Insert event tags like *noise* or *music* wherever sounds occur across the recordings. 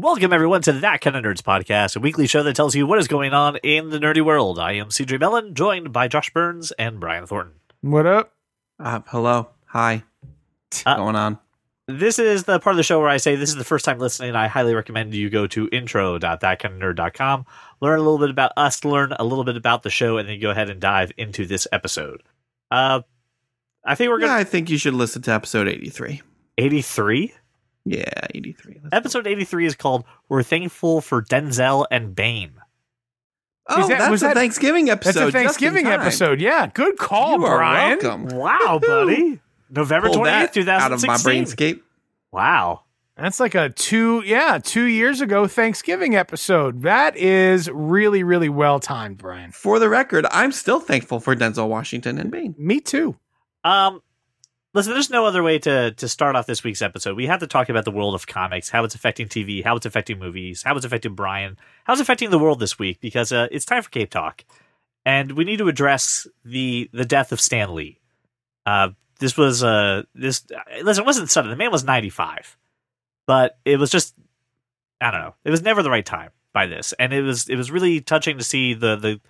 Welcome, everyone, to That Kind of Nerds podcast, a weekly show that tells you what is going on in the nerdy world. I am CJ Mellon, joined by Josh Burns and Brian Thornton. What up? Uh, hello. Hi. What's Uh, going on? This is the part of the show where I say this is the first time listening. I highly recommend you go to intro.thatkindofnerd.com, learn a little bit about us, learn a little bit about the show, and then go ahead and dive into this episode. Uh, I think we're Yeah, going I think you should listen to episode 83. to 83. Yeah, 83. Let's Episode 83 is called We're Thankful for Denzel and Bane. Oh, Is that- that's was a that- Thanksgiving episode. That's a Thanksgiving episode. Yeah, good call, You are Brian. welcome. Wow, buddy. November Pulled 28th, that out of my 2016. brainscape. Wow. That's like a two, yeah, two years ago Thanksgiving episode. That is really, really well timed, Brian. For the record, I'm still thankful for Denzel Washington and Bane. Me too. Um, listen, there's no other way to to start off this week's episode. We have to talk about the world of comics, how it's affecting TV, how it's affecting movies, how it's affecting Brian, how it's affecting the world this week. Because uh, it's time for Cape Talk, and we need to address the the death of Stan Lee. Uh, this was uh this listen, it wasn't sudden. The man was 95, but it was just I don't know. It was never the right time by this, and it was it was really touching to see the the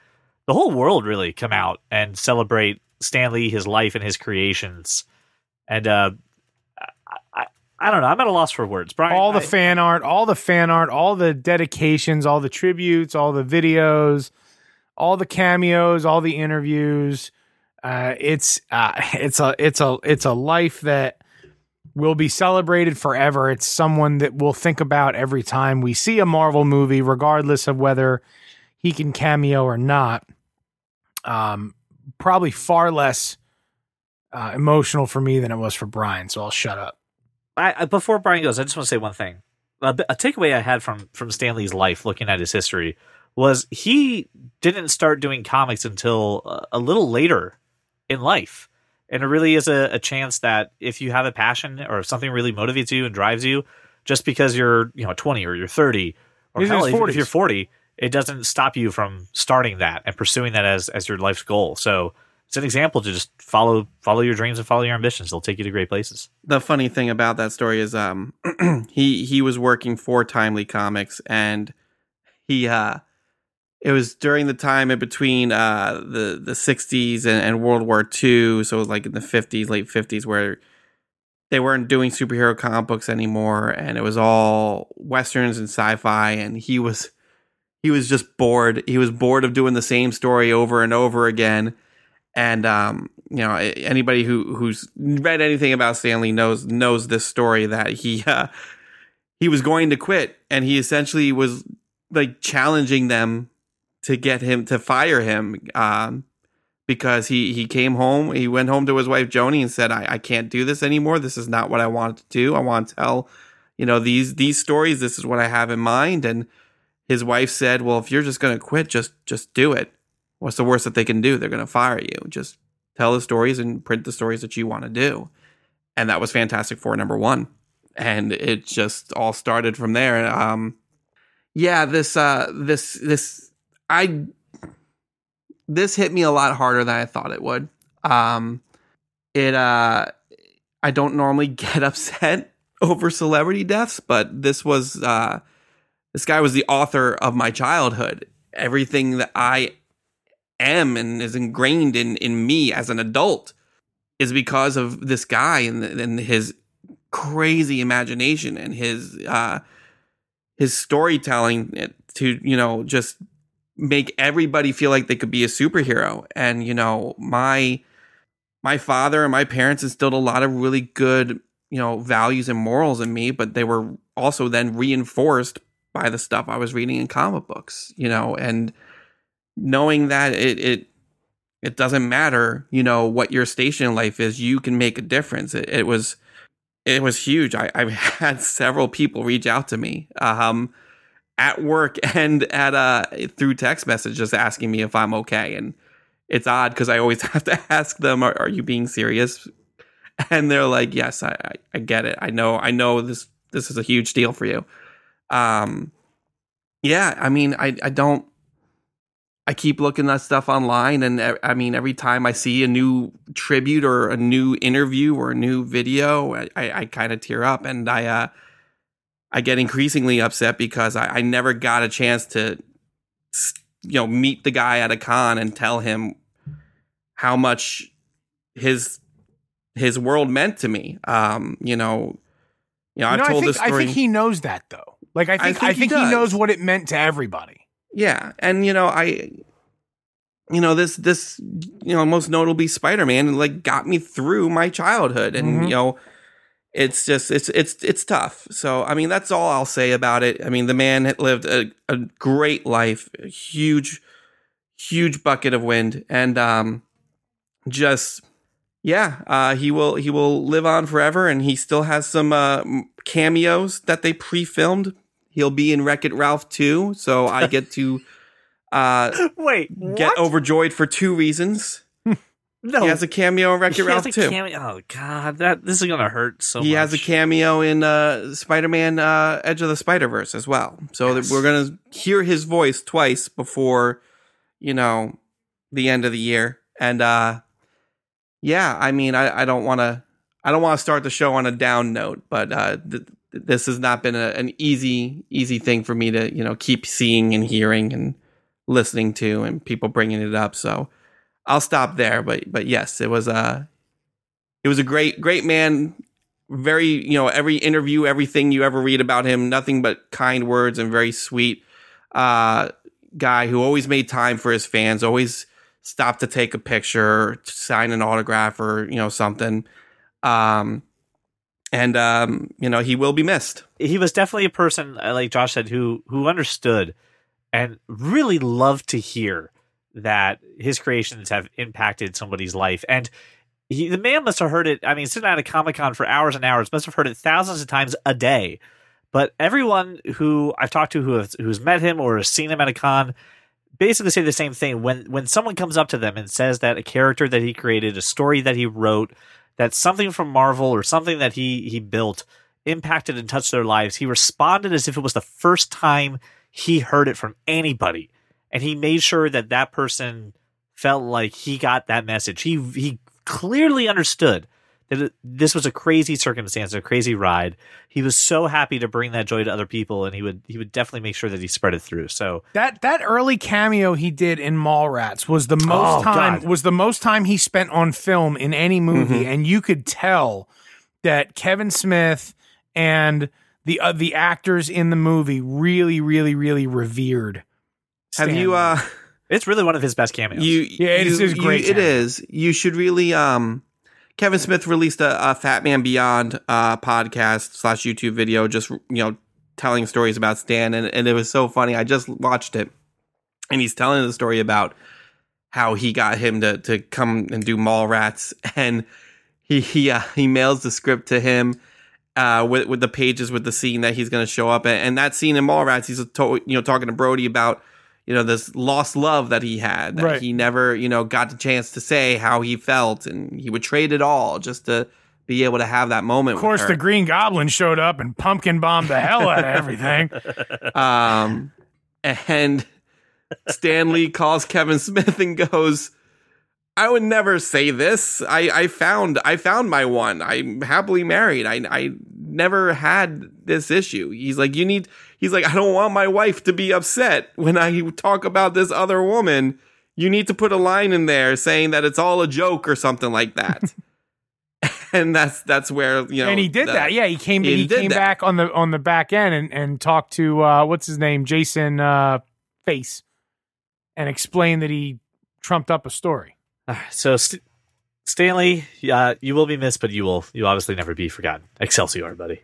the whole world really come out and celebrate Stan Lee, his life, and his creations. And uh, I, I, don't know. I'm at a loss for words. Brian, all the I- fan art, all the fan art, all the dedications, all the tributes, all the videos, all the cameos, all the interviews. Uh, it's uh, it's a it's a it's a life that will be celebrated forever. It's someone that we'll think about every time we see a Marvel movie, regardless of whether he can cameo or not. Um, probably far less uh, emotional for me than it was for Brian. So I'll shut up. I, before Brian goes, I just want to say one thing. A, a takeaway I had from from Stan Lee's life, looking at his history, was he didn't start doing comics until uh, a little later in life, and it really is a, a chance that if you have a passion or if something really motivates you and drives you, just because you're you know 20 or you're 30 or hell, even if you're 40, it doesn't stop you from starting that and pursuing that as as your life's goal. So it's an example to just follow follow your dreams and follow your ambitions. They'll take you to great places. The funny thing about that story is um *clears throat* he he was working for Timely Comics and he uh it was during the time in between uh the the 60s and, and World War II so it was like in the 50s late 50s where they weren't doing superhero comic books anymore and it was all westerns and sci-fi and he was he was just bored he was bored of doing the same story over and over again and um you know anybody who who's read anything about Stan Lee knows knows this story that he *laughs* uh he was going to quit and he essentially was like challenging them to get him to fire him um because he he came home he went home to his wife Joni and said I, I can't do this anymore. This is not what I want to do. I want to tell you know these these stories. This is what I have in mind. And his wife said well if you're just going to quit just just do it what's the worst that they can do? They're going to fire you. Just tell the stories and print the stories that you want to do. And that was fantastic four number one. And it just all started from there. Um yeah this uh this this i this hit me a lot harder than i thought it would. Um it uh i don't normally *laughs* get upset over celebrity deaths but this was uh this guy was the author of my childhood. Everything that i am and is ingrained in in me as an adult is because of this guy and, and his crazy imagination and his uh his storytelling to you know just make everybody feel like they could be a superhero. And you know my my father and my parents instilled a lot of really good you know values and morals in me but they were also then reinforced by the stuff i was reading in comic books you know and knowing that it it it doesn't matter you know what your station in life is you can make a difference. It, it was it was huge. I, i've *laughs* had several people reach out to me um at work *laughs* and at uh through text messages asking me if i'm okay. And it's odd because i always *laughs* have to ask them are, are you being serious? And they're like yes I, I i get it. I know i know this this is a huge deal for you. Um yeah i mean i i don't I keep looking at stuff online, and I mean, every time I see a new tribute or a new interview or a new video, I, I, I kind of tear up. And I, uh, I get increasingly upset because I, I never got a chance to, you know, meet the guy at a con and tell him how much his his world meant to me. Um, you know, you know, You I've know, I told think, this story. I think he knows that though. Like I think I think think, he he, knows what it meant to everybody. Yeah, and you know, I, you know, this this you know, most notably Spider Man, like got me through my childhood, and Mhm. you know, it's just it's it's it's tough. So I mean, that's all I'll say about it. I mean, the man lived a, a great life, a huge, huge bucket of wind, and um, just yeah, uh, he will he will live on forever, and he still has some uh, cameos that they pre-filmed. He'll be in Wreck It Ralph too, so I get to *laughs* uh, Wait, get overjoyed for two reasons. *laughs* No, He has a cameo in Wreck It Ralph has a too. cameo- Oh god, that this is gonna hurt so he much. has a cameo in uh, Spider-Man: uh, Edge of the Spider-Verse as well. So that Yes. we're gonna hear his voice twice before, you know, the end of the year. And uh, yeah, I mean, I, I don't want to, I don't want to start the show on a down note, but uh, th- this has not been a, an easy, easy thing for me to, you know, keep seeing and hearing and listening to, and people bringing it up. So I'll stop there. But but yes, it was a, it was a great, great man very you know every interview everything you ever read about him nothing but kind words and very sweet uh guy who always made time for his fans always stopped to take a picture sign an autograph or you know something um and um you know he will be missed. He was definitely a person uh, like Josh said who who understood and really loved to hear that his creations have impacted somebody's life. And he, the man must have heard it I mean sitting at a comic-con for hours and hours must have heard it thousands of times a day. But everyone who I've talked to who has who's met him or has seen him at a con basically say the same thing. When when someone comes up to them and says that a character that he created a story that he wrote that something from Marvel or something that he he built impacted and touched their lives, he responded as if it was the first time he heard it from anybody, and he made sure that that person felt like he got that message. He he clearly understood that this was a crazy circumstance, a crazy ride. He was so happy to bring that joy to other people, and he would he would definitely make sure that he spread it through. So That that early cameo he did in Mallrats was the most Oh, time God. was the most time he spent on film in any movie, Mhm. and you could tell that Kevin Smith and the uh, the actors in the movie really, really, really revered. have you uh it's really one of his best cameos. you Yeah, it is- you- it is great you- it cameo. is you should really um kevin smith released a, a Fatman Beyond uh podcast slash youtube video just you know telling stories about stan and, and it was so funny. I just watched it and he's telling the story about how he got him to to come and do Mallrats, *laughs* and he he uh, he mails the script to him uh, with with the pages with the scene that he's going to show up, and, and that scene in Mallrats, he's to, you know talking to Brodie about you know this lost love that he had, that Right. he never you know got the chance to say how he felt, and he would trade it all just to be able to have that moment. Of course, the. Green Goblin showed up and pumpkin bombed the hell out of everything. *laughs* *laughs* Um, and Stan Lee calls Kevin Smith and goes, "I would never say this. I, I found I found my one. I'm happily married. I I never had this issue." He's like, "You need." He's like, "I don't want my wife to be upset when I talk about this other woman. You need to put a line in there saying that it's all a joke or something like that." *laughs* and that's that's where you know. and he did the- that. Yeah, he came. he He, came that. back on the on the back end and, and talked to uh, what's his name, Jason uh, Face, and explained that he trumped up a story. All right, so St- Stan Lee, uh, you will be missed, but you will you obviously never be forgotten. Excelsior, buddy.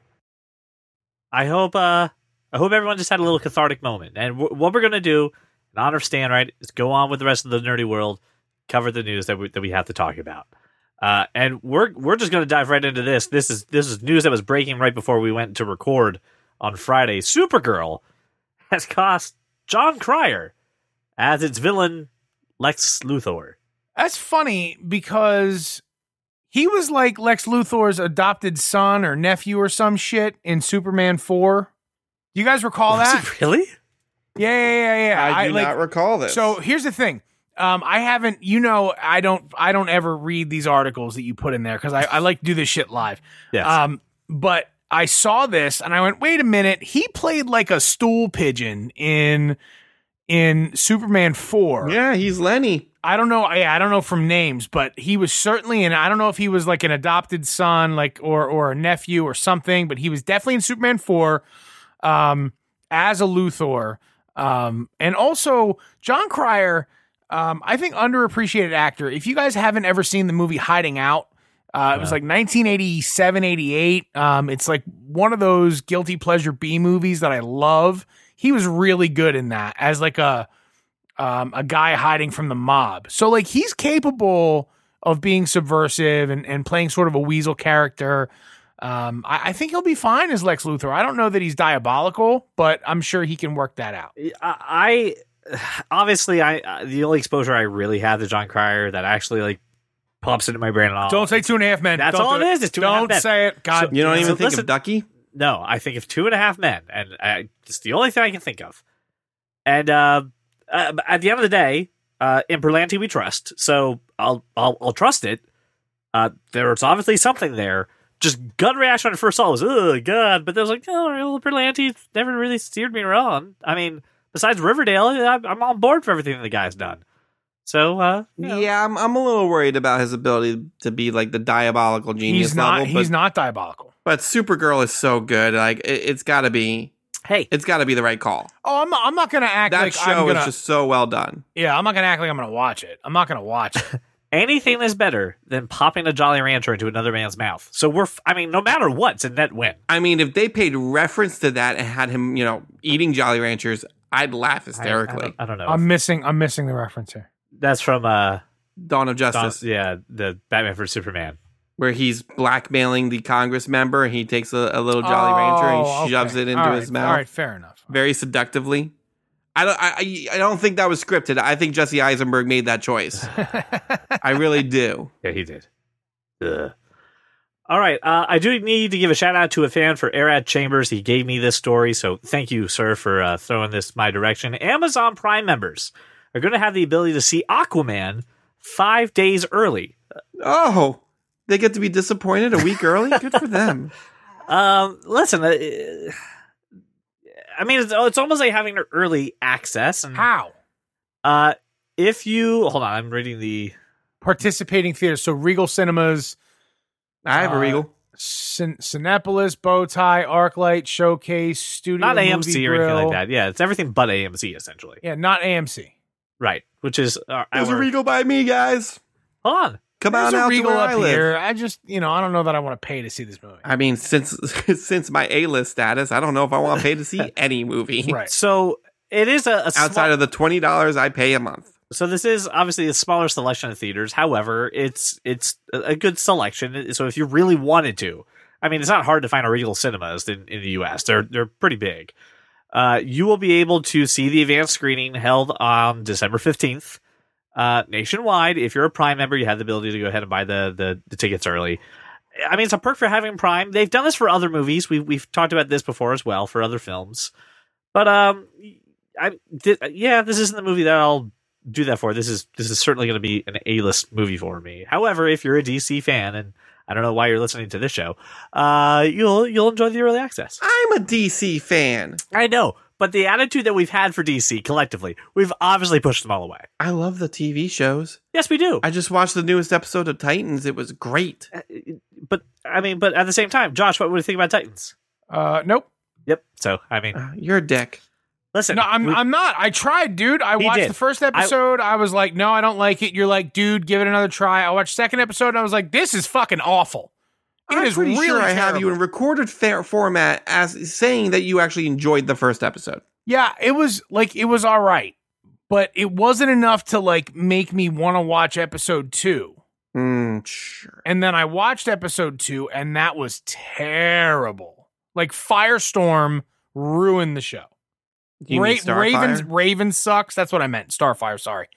I hope uh I hope everyone just had a little cathartic moment. And w- what we're gonna do in honor of Stan, right, is go on with the rest of the nerdy world, cover the news that we that we have to talk about. Uh, and we're we're just gonna dive right into this. This is this is news that was breaking right before we went to record on Friday. Supergirl has cost Jon Cryer as its villain Lex Luthor. That's funny because he was like Lex Luthor's adopted son or nephew or some shit in Superman Four. Do you guys recall Was that? really? Yeah, yeah, yeah, yeah. I do like, not recall this. So here's the thing. Um, I haven't, you know, I don't, I don't ever read these articles that you put in there because I, I like to do this shit live. Yes. Um, but I saw this and I went, wait a minute, he played like a stool pigeon in in Superman four. Yeah, he's Lenny. I don't know. Yeah, I don't know from names, but he was certainly, and I don't know if he was like an adopted son, like or or a nephew or something, but he was definitely in Superman four, um, as a Luthor, um, and also Jon Cryer. Um, I think underappreciated actor. If you guys haven't ever seen the movie Hiding Out, uh, it was like 1987, 88. Um, it's like one of those guilty pleasure B movies that I love. He was really good in that as like a um, a guy hiding from the mob. So like he's capable of being subversive and, and playing sort of a weasel character. Um, I, I think he'll be fine as Lex Luthor. I don't know that he's diabolical, but I'm sure he can work that out. I, I obviously I uh, the only exposure I really have to Jon Cryer that actually like pops into my brain at all. Don't say two and a half men. That's Don't all do it is. It's two and a half Don't men. say it. God, You don't So even think listen- of Ducky? No, I think of two and a half men, and uh, it's the only thing I can think of. And uh, uh, at the end of the day, uh, in Berlanti we trust, so I'll I'll, I'll trust it. Uh, there's obviously something there. Just gut reaction when I first saw it was oh god, but there was like oh well, Berlanti never really steered me wrong. I mean, besides Riverdale, I'm, I'm on board for everything the guy's done. So uh, you know. Yeah, I'm, I'm a little worried about his ability to be like the diabolical genius he's not. level. But, he's not diabolical. but Supergirl is so good. Like it, it's got to be. hey, It's got to be the right call. Oh, I'm not, I'm not gonna act That like I'm show gonna. is just so well done. yeah, I'm not gonna act like I'm gonna watch it. I'm not gonna watch it. *laughs* anything is better than popping a Jolly Rancher into another man's mouth. So we're, f- I mean, no matter what, it's a net win. I mean, if they paid reference to that and had him, you know, eating Jolly Ranchers, I'd laugh I- I, hysterically. don't, I don't know. I'm missing. I'm missing the reference here. That's from uh, Dawn of Don- Justice, yeah, the Batman for Superman. where he's blackmailing the Congress member and he takes a, a little Jolly Rancher and Oh, he shoves okay. it into All right, his mouth All right, fair enough. very seductively. I don't. I, I I don't think that was scripted. I think Jesse Eisenberg made that choice. *laughs* I really do. Yeah, he did. Ugh. All right, uh, I do need to give a shout out to a fan for Arad Chambers. He gave me this story, so thank you, sir, for uh, throwing this my direction. Amazon Prime members are going to have the ability to see Aquaman five days early. Oh, they get to be disappointed a week early. Good for them. *laughs* Um, listen, uh, I mean, it's, it's almost like having early access. And How? uh, if you hold on, I'm reading the Participating theaters. So Regal Cinemas, I have a Uh, regal. Cin- Cinepolis, Bowtie, ArcLight, Showcase, Studio not Movie AMC or anything like that. Yeah, it's everything but AMC essentially. Yeah, not AMC. Right, which is uh, There's a regal by me, guys. Hold on. Come There's on out to where up I live. here. I just, you know, I don't know that I want to pay to see this movie. I mean, since *laughs* since my A list status, I don't know if I want to pay to see *laughs* any movie Right. *laughs* So it is a, a outside small- of the twenty dollars I pay a month. so this is obviously a smaller selection of theaters. However, it's it's a good selection. So if you really wanted to, I mean, it's not hard to find a Regal Cinemas in, in the U.S. They're they're pretty big. Uh, you will be able to see the advanced screening held on December fifteenth, uh, nationwide. If you're a Prime member, you have the ability to go ahead and buy the the, the tickets early. I mean, it's a perk for having Prime. They've done this for other movies. We've we've talked about this before as well for other films. But um, I th- yeah, this isn't the movie that I'll do that for. This is this is certainly going to be an A list movie for me. However, if you're a DC fan and I don't know why you're listening to this show, uh, you'll you'll enjoy the early access. I'm a DC fan. I know, but the attitude that we've had for DC collectively, we've obviously pushed them all away. I love the TV shows. Yes, we do. I just watched the newest episode of Titans. It was great. Uh, but I mean, but at the same time, Josh, what would you think about Titans? Uh, nope. Yep. So I mean, Uh, you're a dick. Listen, No, I'm, we- I'm not. I tried, dude. I watched did. the first episode. I, was like, no, I don't like it. You're like, dude, give it another try. I watched second episode and I was like, this is fucking awful. It I'm is pretty really sure I have you in recorded fa- format as saying that you actually enjoyed the first episode. Yeah, it was like it was all right, but it wasn't enough to like make me want to watch episode two. Mm, sure. And then I watched episode two, and that was terrible. Like Firestorm ruined the show. Ra- Ravens Raven sucks. That's what I meant. Starfire, sorry.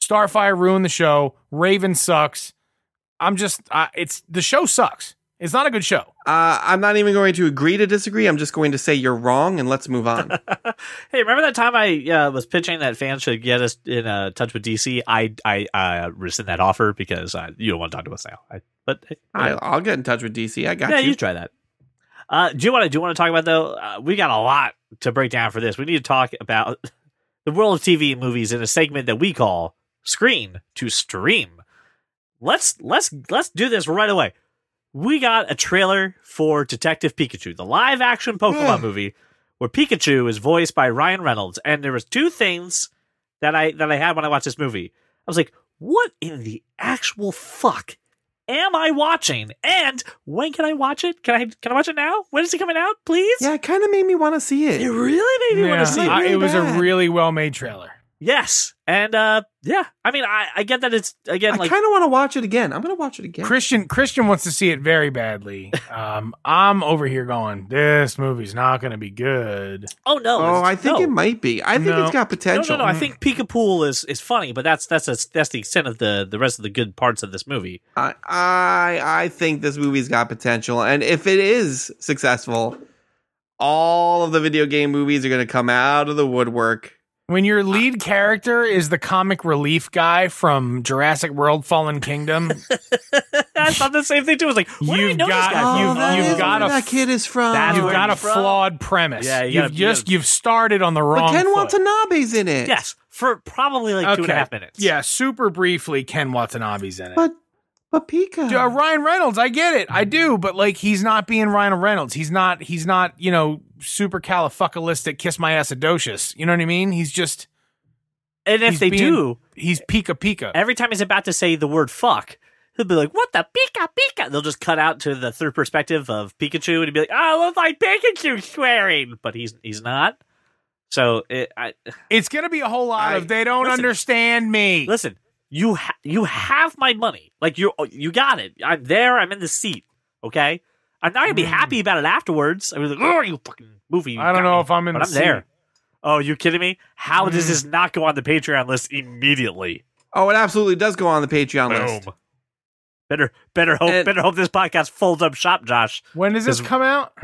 Starfire ruined the show. Raven sucks. I'm just uh, it's the show sucks. It's not a good show. Uh, I'm not even going to agree to disagree. I'm just going to say you're wrong and let's move on. *laughs* hey, remember that time I uh, was pitching that fans should get us in uh, touch with DC? I I uh, rescind that offer because uh, you don't want to talk to us now. I, but I, I'll get in touch with DC. I got yeah, you. you try that. Uh, do you want to do you want to talk about though? Uh, we got a lot to break down for this. We need to talk about *laughs* the world of TV and movies in a segment that we call "Screen to Stream." Let's let's let's do this right away. We got a trailer for Detective Pikachu, the live action *sighs* Pokemon movie, where Pikachu is voiced by Ryan Reynolds, and there was two things that I that I had when I watched this movie. I was like, "What in the actual fuck am I watching? And when can I watch it? Can I can I watch it now? When is it coming out, please? Yeah, it kind of made me want to see It it. really made me want to see it. I- really it was bad. a really well made trailer. Yes, and uh, yeah. I mean, I, I get that it's again I like kind of want to watch it again. I'm gonna watch it again. Christian Christian wants to see it very badly. *laughs* Um, I'm over here going, this movie's not going to be good. oh no, oh, I think no. it might be. I think No. it's got No, potential. no, no. I think Pika Pool is, is funny, but that's that's a, that's the extent of the the rest of the good parts of this movie. I, I I think this movie's got potential, and if it is successful, all of the video game movies are going to come out of the woodwork. When your lead character is the comic relief guy from Jurassic World Fallen Kingdom, *laughs* I thought the same thing too. I was like, where do You've know got- this guy? you've- from? that you've is got where a that kid is from. You've got a he's from. flawed premise. Yeah, you you've gotta- just you've started on the wrong. but Ken foot. Watanabe's in it. yes, for probably like two Okay. half minutes. Yeah, super briefly, Ken Watanabe's in it. but but Pika. Dude, uh, Ryan Reynolds, I get it, I do, but like he's not being Ryan Reynolds. He's not. He's not. You know, super califocalistic, kiss my acidocious. You know what I mean? He's just. and if they being- do, He's Pika Pika. every time he's about to say the word fuck, he'll be like, "What the Pika Pika?" They'll just cut out to the third perspective of Pikachu, and be like, "Oh, look like Pikachu swearing," but he's he's not. So it, I It's gonna be a whole lot I- of they don't listen. understand me. listen. You ha- you have my money. Like you you got it. I'm there. I'm in the seat. Okay. I'm not gonna be Mm. happy about it afterwards. I was like, "Oh, you fucking movie!" you I don't know me." if I'm in but the I'm there. seat. Oh, you kidding me? How does Mm. this not go on the Patreon list immediately? oh, it absolutely does go on the Patreon list. Better, better hope, And- better hope this podcast folds up shop, Josh. When does this This- come out? *laughs*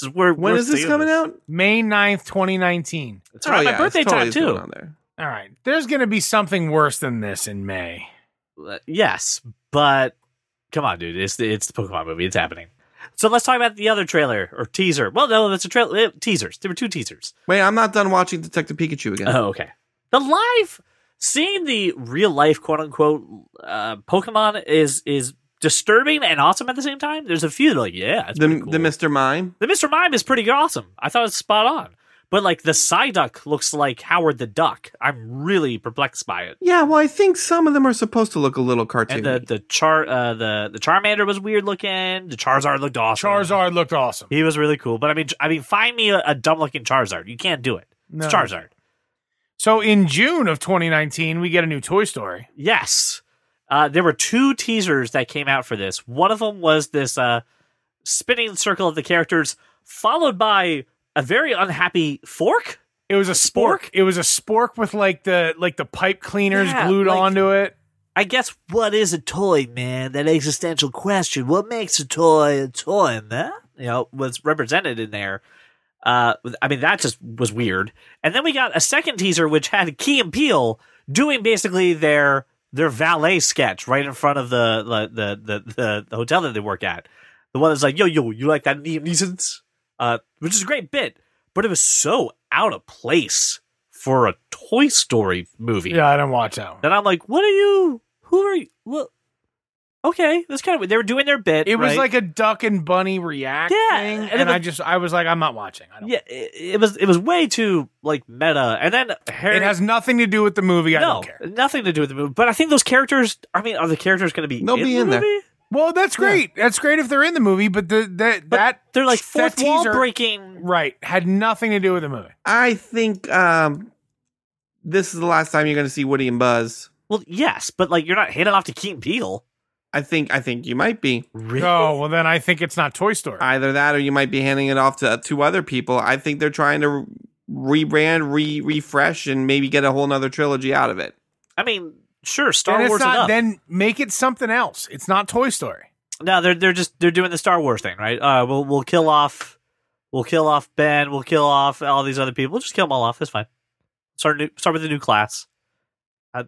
This is where- When we're is this seeing coming out? May 9th, 2019. It's around my birthday totally time too. On there. All right. There's gonna be something worse than this in May. Uh, Yes, but come on, dude. It's the it's the Pokemon movie. It's happening. So let's talk about the other trailer or teaser. Well, no, that's a trailer. eh, Teasers. There were two teasers. Wait, I'm not done watching Detective Pikachu again. Oh, okay. The live, seeing the real life quote unquote uh, Pokemon is is disturbing and awesome at the same time. There's a few that are like, yeah, the cool. the Mr. Mime. The Mr. Mime is pretty awesome. I thought it was spot on. But like the Psyduck looks like Howard the Duck. I'm really perplexed by it. Yeah, well, I think some of them are supposed to look a little cartoony. And the the char uh, the the Charmander was weird looking. The Charizard looked awesome. Charizard looked awesome. He was really cool. But I mean I mean find me a, a dumb looking Charizard. You can't do it. No. It's Charizard. So in June of 2019, we get a new Toy Story. Yes. Uh, there were two teasers that came out for this. One of them was this uh, spinning circle of the characters, followed by a very unhappy fork. It was a spork. Spork? It was a spork with like the like the pipe cleaners Yeah, glued like- onto it. I guess what is a toy, man? That existential question. What makes a toy a toy, man? You know, was represented in there. Uh, I mean, that just was weird. And then we got a second teaser, which had Key and Peele doing basically their their valet sketch right in front of the the the the, the, hotel that they work at. The one that's like, yo, yo, you like that Liam Neeson's? Uh, which is a great bit, but it was so out of place for a Toy Story movie. Yeah, I didn't watch that one. Then I'm like, what are you? Who are you? Well, okay, that's kind of they were doing their bit. It was right? like a duck and bunny react Yeah, thing, and and, was- I just I was like, I'm not watching. I don't. yeah, it, it was it was way too like meta. And then Harry, It has nothing to do with the movie. I no don't care. nothing to do with the movie. But I think those characters. I mean, are the characters going to be? They'll in be the in there. movie? Well, that's great. That's great if they're in the movie, but the that But that they're like fourth wall teaser- breaking. right had nothing to do with the movie. I think um, this is the last time you're going to see Woody and Buzz. Well, yes, but like you're not handing off to Key and Peele. I think I think you might be Really? Oh well, then I think it's not Toy Story. either that or you might be handing it off to two other people. I think they're trying to rebrand, re refresh, and maybe get a whole nother trilogy out of it. I mean, sure, Star then Wars it's not. enough. Then make it something else. It's not Toy Story. No, they're they're just they're doing the Star Wars thing, right? Uh, we'll we'll kill off, we'll kill off Ben, we'll kill off all these other people. We'll just kill them all off. That's fine. Start new, start with a new class. Uh,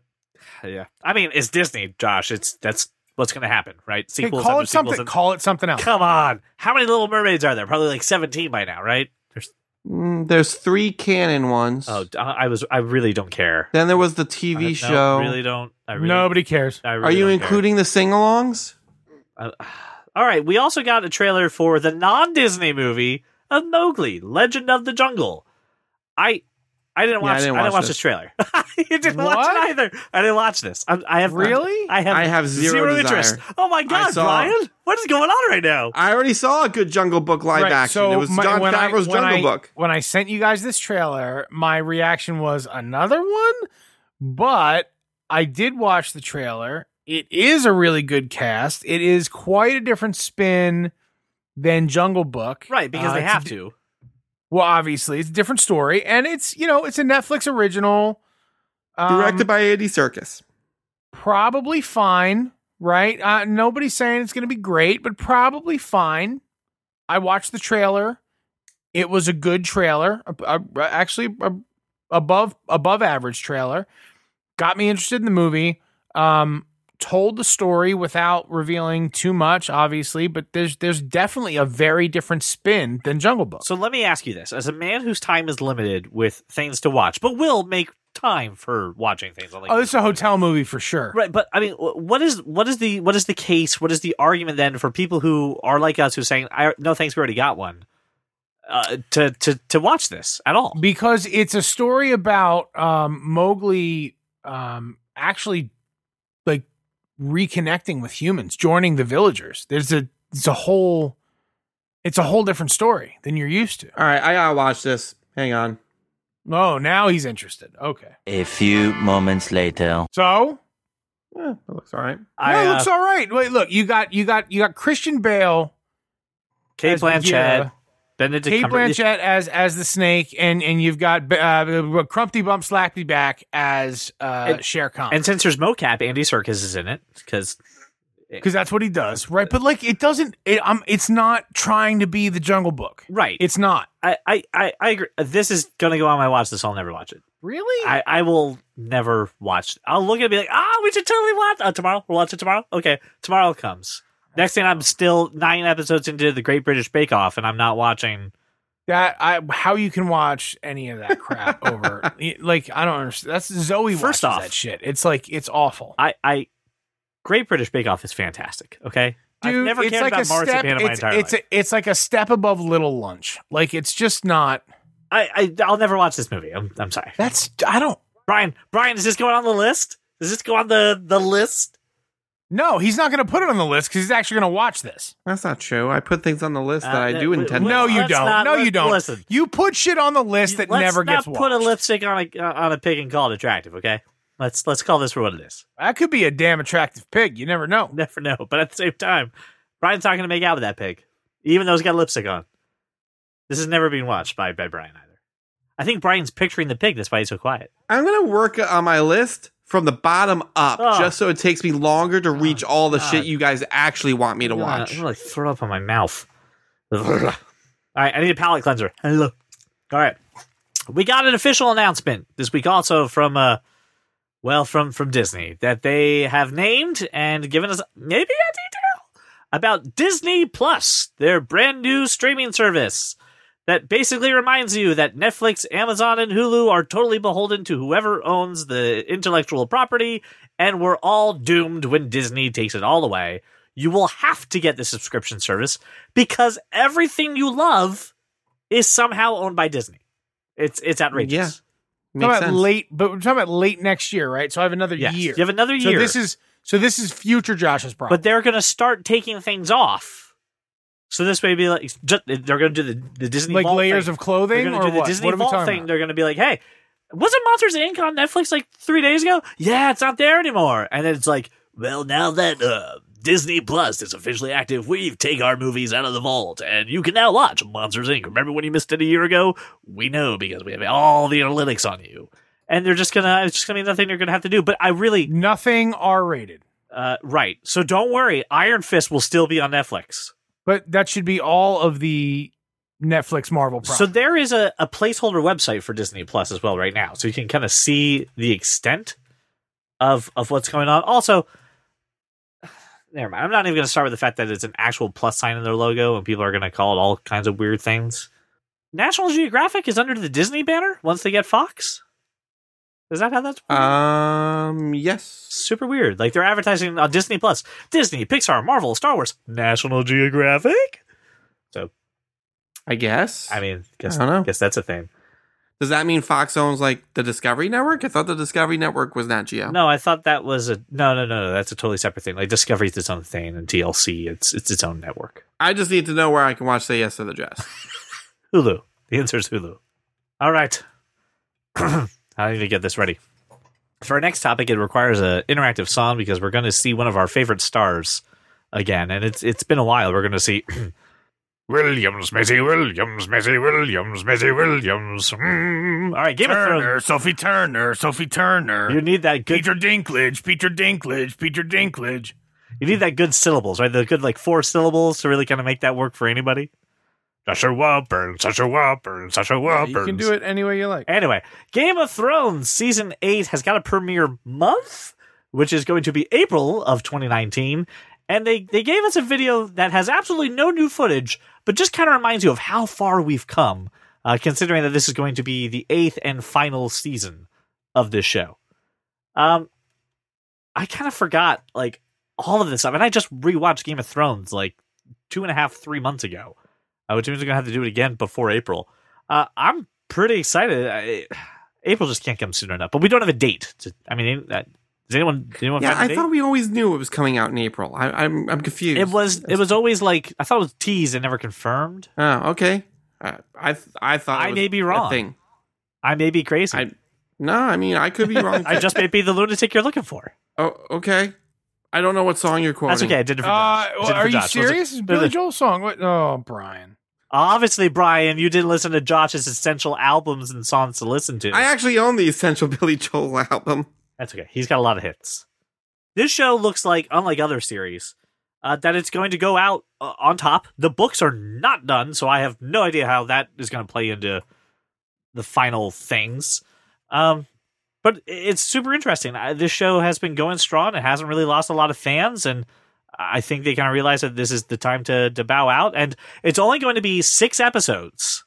yeah, I mean it's Disney, Josh. It's that's what's going to happen, right? Hey, Sequels. call after it sequels something. and- Call it something else. Come on, how many Little Mermaids are there? Probably like seventeen by now, right? There's Mm, there's three canon ones. oh, I I was I really don't care. Then there was the I- TV no, show. really don't. I really, Nobody cares. I Are you don't care. including the sing-alongs? Uh, *sighs* all right, we also got a trailer for the non-Disney movie of Mowgli: Legend of the Jungle. I I didn't Yeah, I watch. I didn't didn't, watch watch, this. this trailer. *laughs* you didn't watch it either. I didn't watch this. I, I have Really? I have. I have zero interest. Oh my god, saw- Brian! What is going on right now? I already saw a good Jungle Book live Right, action. so it was my- Jon when Favreau's Jungle I- Book. When I sent you guys this trailer, my reaction was another one, but I did watch the trailer. It is a really good cast. It is quite a different spin than Jungle Book. Right, because Uh, they have di- to. Well, obviously, it's a different story, and it's you know it's a Netflix original. Um, Directed by Andy Serkis. probably fine, right? Uh, nobody's saying it's going to be great, but probably fine. I watched the trailer. It was a good trailer, a- a- actually a, above above average trailer. Got me interested in the movie. Um, told the story without revealing too much, obviously, but there's there's definitely a very different spin than Jungle Book. So let me ask you this: as a man whose time is limited with things to watch, but will make time for watching things like oh, this is a hotel movie for sure. Right, but I mean, what is what is the what is the case? What is the argument then for people who are like us who are saying, "I no thanks, we already got one," uh, to to to watch this at all? because it's a story about um, Mowgli um, actually like reconnecting with humans, joining the villagers. There's a it's a whole it's a whole different story than you're used to. All right, I gotta watch this. Hang on. Oh, now he's interested. Okay, A few moments later. so Eh, it looks all right. I, yeah, it uh, looks all right. Wait, look, you got you got you got Christian Bale, Kate as Blanchett, Bagheera, Benedict Kate Cumberbatch. Blanchett as as the snake, and and you've got uh, Crumpty Bump Slappy Back as uh, And- Shere Khan. and since there's mocap, Andy Serkis is in it because because that's what he does, right? But like, it doesn't. It, um, it's not trying to be the Jungle Book. right. It's not I, I I I agree. This is gonna go on my watch list. I'll never watch it. really. I, I will never watch. I'll look at it and be like, ah, we should totally watch uh, tomorrow. We'll watch it tomorrow. Okay, tomorrow comes. Next thing, I'm still nine episodes into the Great British Bake Off, and I'm not watching. that I how you can watch any of that crap *laughs* over like I don't understand. That's Zoe. First off- that shit. It's like it's awful. I, I Great British Bake Off is fantastic. Okay, I've never it's cared like about a step. in my It's entire it's, life. a, it's like a step above Little Lunch. Like it's just not. I, I I'll never watch this movie. I'm I'm sorry, That's I don't. Brian. Brian, is this going on the list? Does this go on the the list? No, he's not going to put it on the list because he's actually going to watch this. That's not true. I put things on the list that Uh, I do uh, intend. No, to you let's don't. not- no, you let's- don't. listen. You put shit on the list that Let's never not gets watched. put a lipstick on a uh, on a pig and call it attractive. Okay, let's let's call this for what it is. That could be a damn attractive pig. You never know. *laughs* Never know. But at the same time, Brian's not going to make out with that pig, even though he's got lipstick on. This has never been watched by, by Brian either. I think Brian's picturing the pig. That's why he's so quiet. I'm gonna work on my list from the bottom up, Oh. just so it takes me longer to reach all the God. shit you guys actually want me to I'm gonna- watch. I'm going to throw up on my mouth. *laughs* All right, I need a palate cleanser. Hello. All right. We got an official announcement this week also from uh well from from Disney that they have named and given us maybe a detail about Disney Plus, their brand new streaming service that basically reminds you that Netflix, Amazon, and Hulu are totally beholden to whoever owns the intellectual property, and we're all doomed when Disney takes it all away. You will have to get the subscription service because everything you love is somehow owned by Disney. It's it's outrageous. Yeah. We're Makes talking about sense. late, but we're talking about late next year, right? So I have another Yes. year. You have another so year. this is so this is future Josh's problem. but they're going to start taking things off. So this may be like just, they're going to do the, the Disney like layers thing. of They're clothing or do the what? Disney what Vault thing. about? They're going to be like, hey, wasn't Monsters Inc. on Netflix like three days ago? Yeah, it's not there anymore. And then it's like, well, now that uh, Disney Plus is officially active, we've take our movies out of the vault, and you can now watch Monsters Inc. Remember when you missed it a year ago? We know because we have all the analytics on you. And they're just gonna, it's just gonna be nothing they're gonna have to do. But I really, Nothing R rated. uh, right. So don't worry, Iron Fist will still be on Netflix. But that should be all of the Netflix Marvel So there is a, a placeholder website for Disney Plus as well right now, so you can kind of see the extent of of what's going on. Also, never mind. I'm not even going to start with the fact that it's an actual plus sign in their logo, and people are going to call it all kinds of weird things. National Geographic is under the Disney banner once they get Fox. Is that how that's Um, yes. super weird? Like they're advertising on Disney Plus, Disney, Pixar, Marvel, Star Wars, National Geographic. So, I guess. I mean, guess I don't know. guess that's a thing. Does that mean Fox owns like the Discovery Network? I thought the Discovery Network was Nat Geo. No, I thought that was a no, no, no, no. That's a totally separate thing. Like Discovery Discovery's its own thing, and TLC it's it's its own network. I just need to know where I can watch Say Yes to the Dress. *laughs* Hulu. The answer is Hulu. All right. *clears throat* I need to get this ready. For our next topic, it requires an interactive song because we're going to see one of our favorite stars again, and it's it's been a while. We're going to see *clears throat* Williams, Maisie Williams, Maisie Williams, Maisie Williams. Mm. All right, Game of Thrones. Turner, Sophie Turner, Sophie Turner. You need that good. Peter Dinklage, Peter Dinklage, Peter Dinklage. You need that good syllables, right? The good like four syllables to really kind of make that work for anybody. Sasha Whopper, Sasha Whopper, Sasha Whopper. You can do it any way you like. Anyway, Game of Thrones season eight has got a premiere month, which is going to be April of 2019. And they, they gave us a video that has absolutely no new footage, but just kind of reminds you of how far we've come, uh, considering that this is going to be the eighth and final season of this show. Um, I kind of forgot like all of this stuff, and I just rewatched Game of Thrones like two and a half, three months ago, uh, which means we're gonna have to do it again before April. Uh, I'm pretty excited. I, *sighs* April just can't come soon enough, but we don't have a date. To, I mean, uh, does anyone? Does anyone yeah, find a I date? thought we always knew it was coming out in April. I, I'm I'm confused. it was. It was always like I thought it was teased and never confirmed. Oh, okay. Uh, I th- I thought I it was may be a wrong. Thing. I may be crazy. I no, I mean I could be *laughs* wrong. I just may be the lunatic you're looking for. oh, okay. I don't know what song you're quoting. That's okay. I did it for Uh, Josh. Did it for are you Josh. Was serious? It's Billy Joel song. What? Oh, Brian. Obviously, Brian, you didn't listen to Josh's essential albums and songs to listen to. I actually own the Essential Billy Joel album. That's okay. He's got a lot of hits. This show looks like, unlike other series, uh, that it's going to go out uh, on top. The books are not done, so I have no idea how that is going to play into the final things. Um, but it's super interesting. I, this show has been going strong. It hasn't really lost a lot of fans, and I think they kind of realize that this is the time to to bow out. And it's only going to be six episodes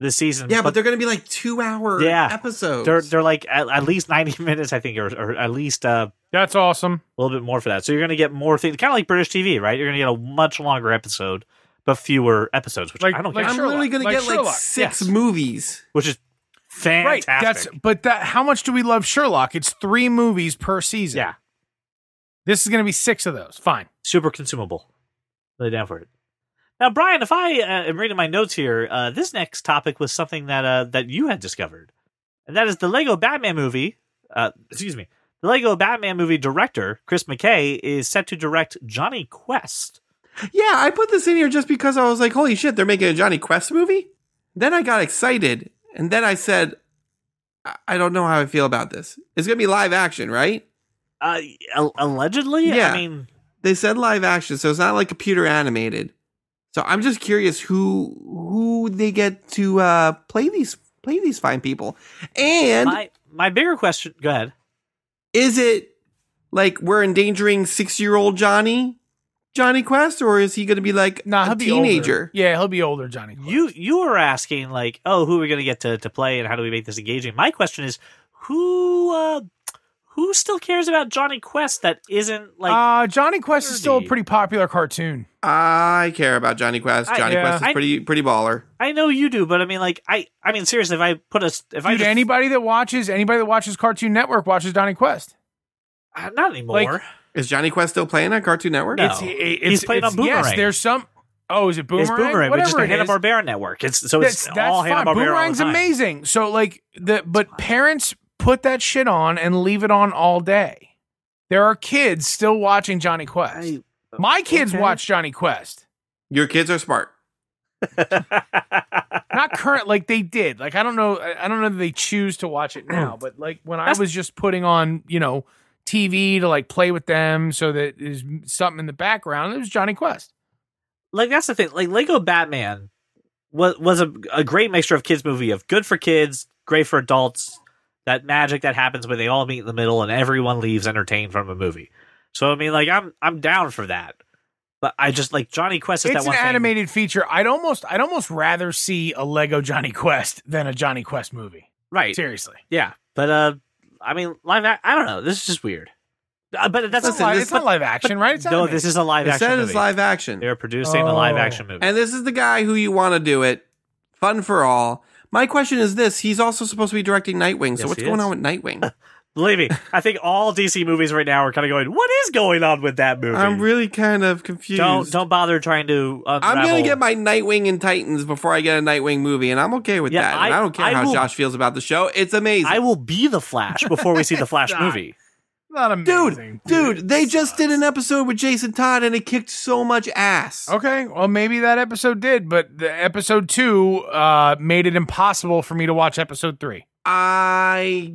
this season. Yeah, but, they're going to be like two hour Yeah. episodes. they're they're like at, at least ninety *laughs* minutes, I think, or, or at least uh, That's awesome. a little bit more for that. So you're going to get more things, kind of like British TV, right? You're going to get a much longer episode, but fewer episodes, which Like- I don't like get, I'm Sherlock. literally going to Like get like six Yes. movies. which is Right. fantastic. That's but that. How much do we love Sherlock? It's three movies per season. yeah, This is going to be six of those. Fine. super consumable. Lay down for it. Now, Brian, if I uh, am reading my notes here, uh, this next topic was something that uh, that you had discovered, and that is the Lego Batman movie. Uh, excuse me, the Lego Batman movie director Chris McKay is set to direct Jonny Quest. Yeah, I put this in here just because I was like, holy shit, they're making a Jonny Quest movie? Then I got excited. And then I said, I- I don't know how I feel about this. It's going to be live action, right? Uh, allegedly, Yeah. I mean, They said live action, so it's not like computer animated. So I'm just curious who who they get to uh, play these play these fine people. And my my bigger question. Go ahead. is it like we're endangering six year old Johnny Jonny Quest, or is he going to be like Nah, a he'll be teenager? older. Yeah, he'll be older, Johnny. Quest. You you were asking like, oh, who are we going to get to to play, and how do we make this engaging? My question is, who uh who still cares about Jonny Quest that isn't like uh, Jonny Quest is still a pretty popular cartoon. I care about Jonny Quest. I- Johnny yeah. Quest is I- pretty pretty baller. I know you do, but I mean like I I mean seriously, if I put a if I just, anybody that watches anybody that watches Cartoon Network watches Jonny Quest. uh, not anymore. like- Is Jonny Quest still playing on Cartoon Network? No. It's, it's He's playing on Yes, Boomerang. there's some. Oh, is it Boomerang? it's Boomerang, which is Whatever the Hanna. Barbera network. It's so That's, it's that's all. Hanna Barbera. Boomerang's amazing. So like the but parents put that shit on and leave it on all day. There are kids still watching Jonny Quest. My kids okay. watch Jonny Quest. Your kids are smart. *laughs* Not current like they did. Like I don't know I I don't know that they choose to watch it now, but like when I was just putting on, you know, TV to like play with them so that there's something in the background, it was Jonny Quest. like that's the thing. Like Lego Batman was was a, a great mixture of kids movie of good for kids, great for adults. That magic that happens when they all meet in the middle and everyone leaves entertained from a movie. So I mean, like I'm I'm down for that. But I just like Jonny Quest is It's that an one thing- animated feature. I'd almost I'd almost rather see a Lego Jonny Quest than a Jonny Quest movie. right? Seriously. Yeah, but uh, I mean, live. ac- I don't know. This is just weird. Uh, but that's It's, Listen, not, live, this- it's not live action, right? It's no. animated. This is a live It action said movie. it's live action. They're producing a live Oh. action movie. And this is the guy who you want to do it. Fun for all. My question is this: He's also supposed to be directing Nightwing. So Yes, what's he going is. on with Nightwing? *laughs* Believe me, I think all DC movies right now are kind of going. What is going on with that movie? I'm really kind of confused. don't don't bother trying to. I'm gonna get my Nightwing and Titans before I get a Nightwing movie, and I'm okay with Yeah, that. and I- I don't care I how will- Josh feels about the show. It's amazing. I will be the Flash before we see the Flash *laughs* movie. Not amazing. dude, dude, they just did an episode with Jason Todd, and it kicked so much ass. Okay, well maybe that episode did, but the episode two uh, made it impossible for me to watch episode three. I.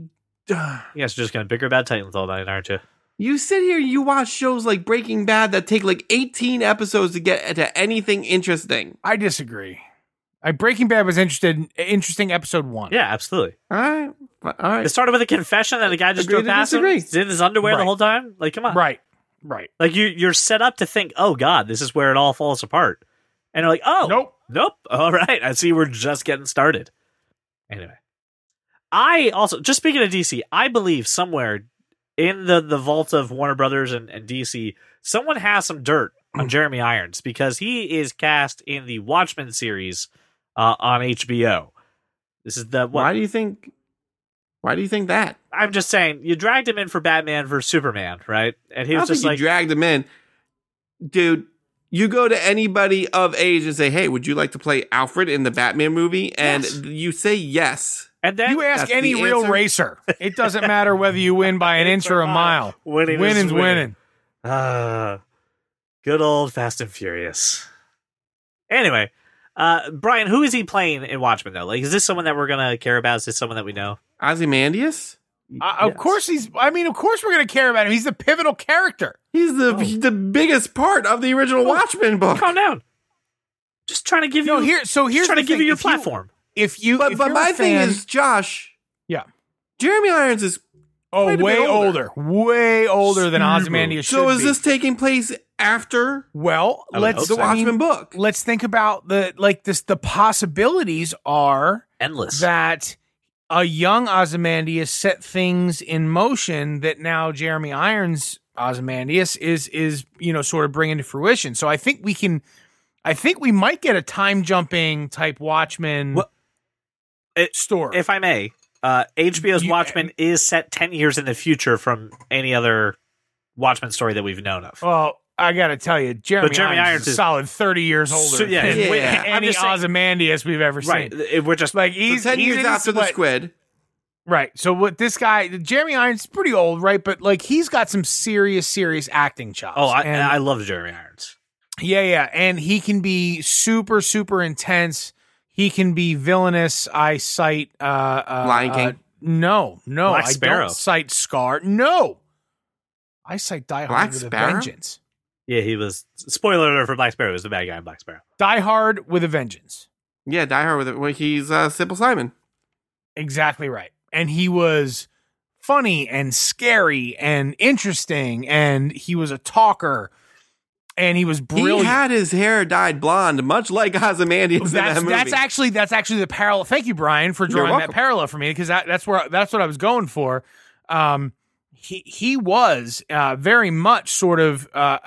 You guys are just gonna bicker about Titans all night, aren't you? You sit here, you watch shows like Breaking Bad that take like 18 episodes to get to anything interesting. I disagree. I, Breaking Bad was interested interesting episode one. Yeah, absolutely. All right, all right. It started with a confession that the guy just Agree drove to past him. disagree. He's in his underwear the Right. whole time. Like, come on. Right. Right. Like you, you're set up to think, oh God, this is where it all falls apart, and you're like, oh Nope. nope. *laughs* All right, I see. We're just getting started. Anyway, I also just speaking of DC, I believe somewhere in the the vault of Warner Brothers and, and DC, someone has some dirt on *clears throat* Jeremy Irons because he is cast in the Watchmen series uh, on HBO. This is the what Why do you think? Why do you think that? I'm just saying. You dragged him in for Batman versus Superman, right? And he was don't just think like, you dragged him in, dude. You go to anybody of age and say, "Hey, would you like to play Alfred in the Batman movie?" And Yes. you say yes. and then You ask any real answer? racer. It doesn't matter whether you win by an *laughs* inch or a mile. winning, is Winning's winning. winning. Ah, good old Fast and Furious. Anyway, uh, Brian, who is he playing in Watchmen though? Like, is this someone that we're gonna care about? Is this someone that we know? Ozymandias. Uh, of Yes. course he's. I mean, of course we're going to care about him. He's the pivotal character. He's the Oh. he's the biggest part of the original Watchmen book. Calm down. Just trying to give No, you. here. So here's trying to give thing. you your If platform. If you, But if but my a thing fan- is, Josh. Yeah. Jeremy Irons is oh, quite a bit way older. older. way older than Super. Ozymandias. so. should Is be. this taking place after well? Let's the so. I mean, Watchmen book? let's think about the like this. The possibilities are Endless. that a young Ozymandias set things in motion that now Jeremy Irons Ozymandias is is you know sort of bringing to fruition. So I think we can, I think we might get a time jumping type Watchmen Well, it- story. if I may, uh, HBO's You- Watchmen is set ten years in the future from any other Watchmen story that we've known of. well, I got to tell you, Jeremy, But Jeremy Irons, Irons is is- solid thirty years older So, yeah, than yeah, any yeah. I'm just saying- Ozymandias we've ever right. seen. It- we're just Like So he's ten he's years in his, after the squid. Right. So what this guy, Jeremy Irons, is pretty old, right? But like he's got some serious, serious acting chops. Oh, I, And- I love Jeremy Irons. yeah, yeah, and he can be super, super intense. He can be villainous. I cite uh, uh Lion uh, King? no, no, Black I Sparrow. don't cite Scar. No, I cite Die Hard Black with Sparrow? a Vengeance. Yeah, he was. Spoiler alert for Black Sparrow. He was the bad guy in Black Sparrow. Die Hard with a Vengeance. Yeah, Die Hard with it. Well, he's uh, Simple Simon. Exactly right. And he was funny and scary and interesting, and he was a talker, and he was brilliant. He had his hair dyed blonde, much like Ozymandias in that's that movie. that's actually that's actually the parallel. Thank you, Brian, for drawing that parallel for me because that, that's where that's what I was going for. Um, he he was uh, very much sort of uh,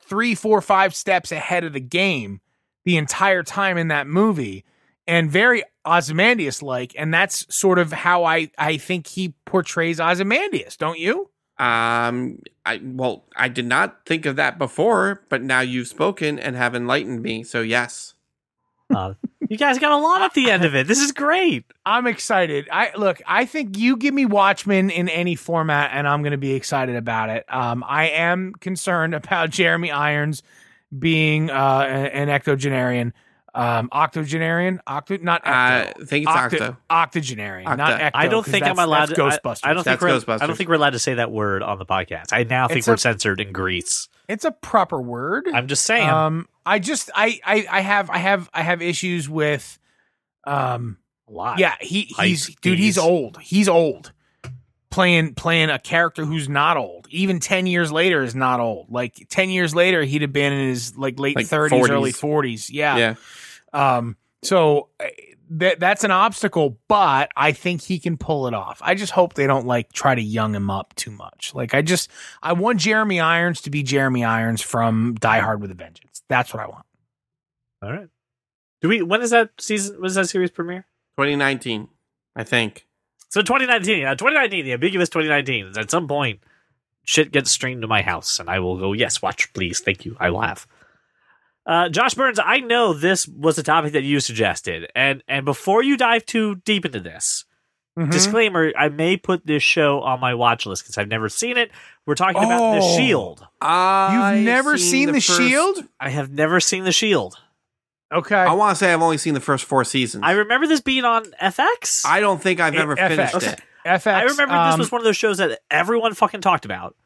three, four, five steps ahead of the game the entire time in that movie, and very Ozymandias like, and that's sort of how I I think he portrays Ozymandias. Don't you? Um, I well, I did not think of that before, but now you've spoken and have enlightened me. So yes, Uh, you guys got a lot at the end of it. This is great. I'm excited. I look. I think you give me Watchmen in any format, and I'm going to be excited about it. Um, I am concerned *laughs* about Jeremy Irons being uh, an octogenarian, um, octogenarian, octo, not uh, ecto, I think it's Octo. octogenarian, Octa. not ecto. I don't think I'm allowed to. Ghostbusters. I, don't think That's we're. I don't think we're allowed to say that word on the podcast. I now think It's we're a- censored in Greece. it's a proper word. I'm just saying. Um, I just, I, I, I have, I have, I have issues with, um, a lot. Yeah, he he's Heights, dude. He's old. He's old. Playing playing a character who's not old. Even ten years later is not old. Like ten years later, he'd have been in his like late thirties, 40s. early forties. Yeah. Yeah. Um. So uh, that that's an obstacle, but I think he can pull it off. I just hope they don't like try to young him up too much. Like I just I want Jeremy Irons to be Jeremy Irons from Die Hard with a Vengeance. That's what I want. All right. Do we? When is that season? When is that series premiere? 2019, I think. So 2019, uh, 2019, the ambiguous 2019. At some point, shit gets streamed to my house, and I will go, yes, watch, please, thank you. I will have. Uh, Josh Burns, I know this was a topic that you suggested, and and before you dive too deep into this, Mhm. disclaimer: I may put this show on my watch list because I've never seen it. We're talking about The Oh. Shield. I've never seen The first- Shield? I have never seen The Shield. Okay. I want to say I've only seen the first four seasons. I remember this being on FX. I don't think I've It- ever FX. finished it. FX. I remember this um, was one of those shows that everyone fucking talked about.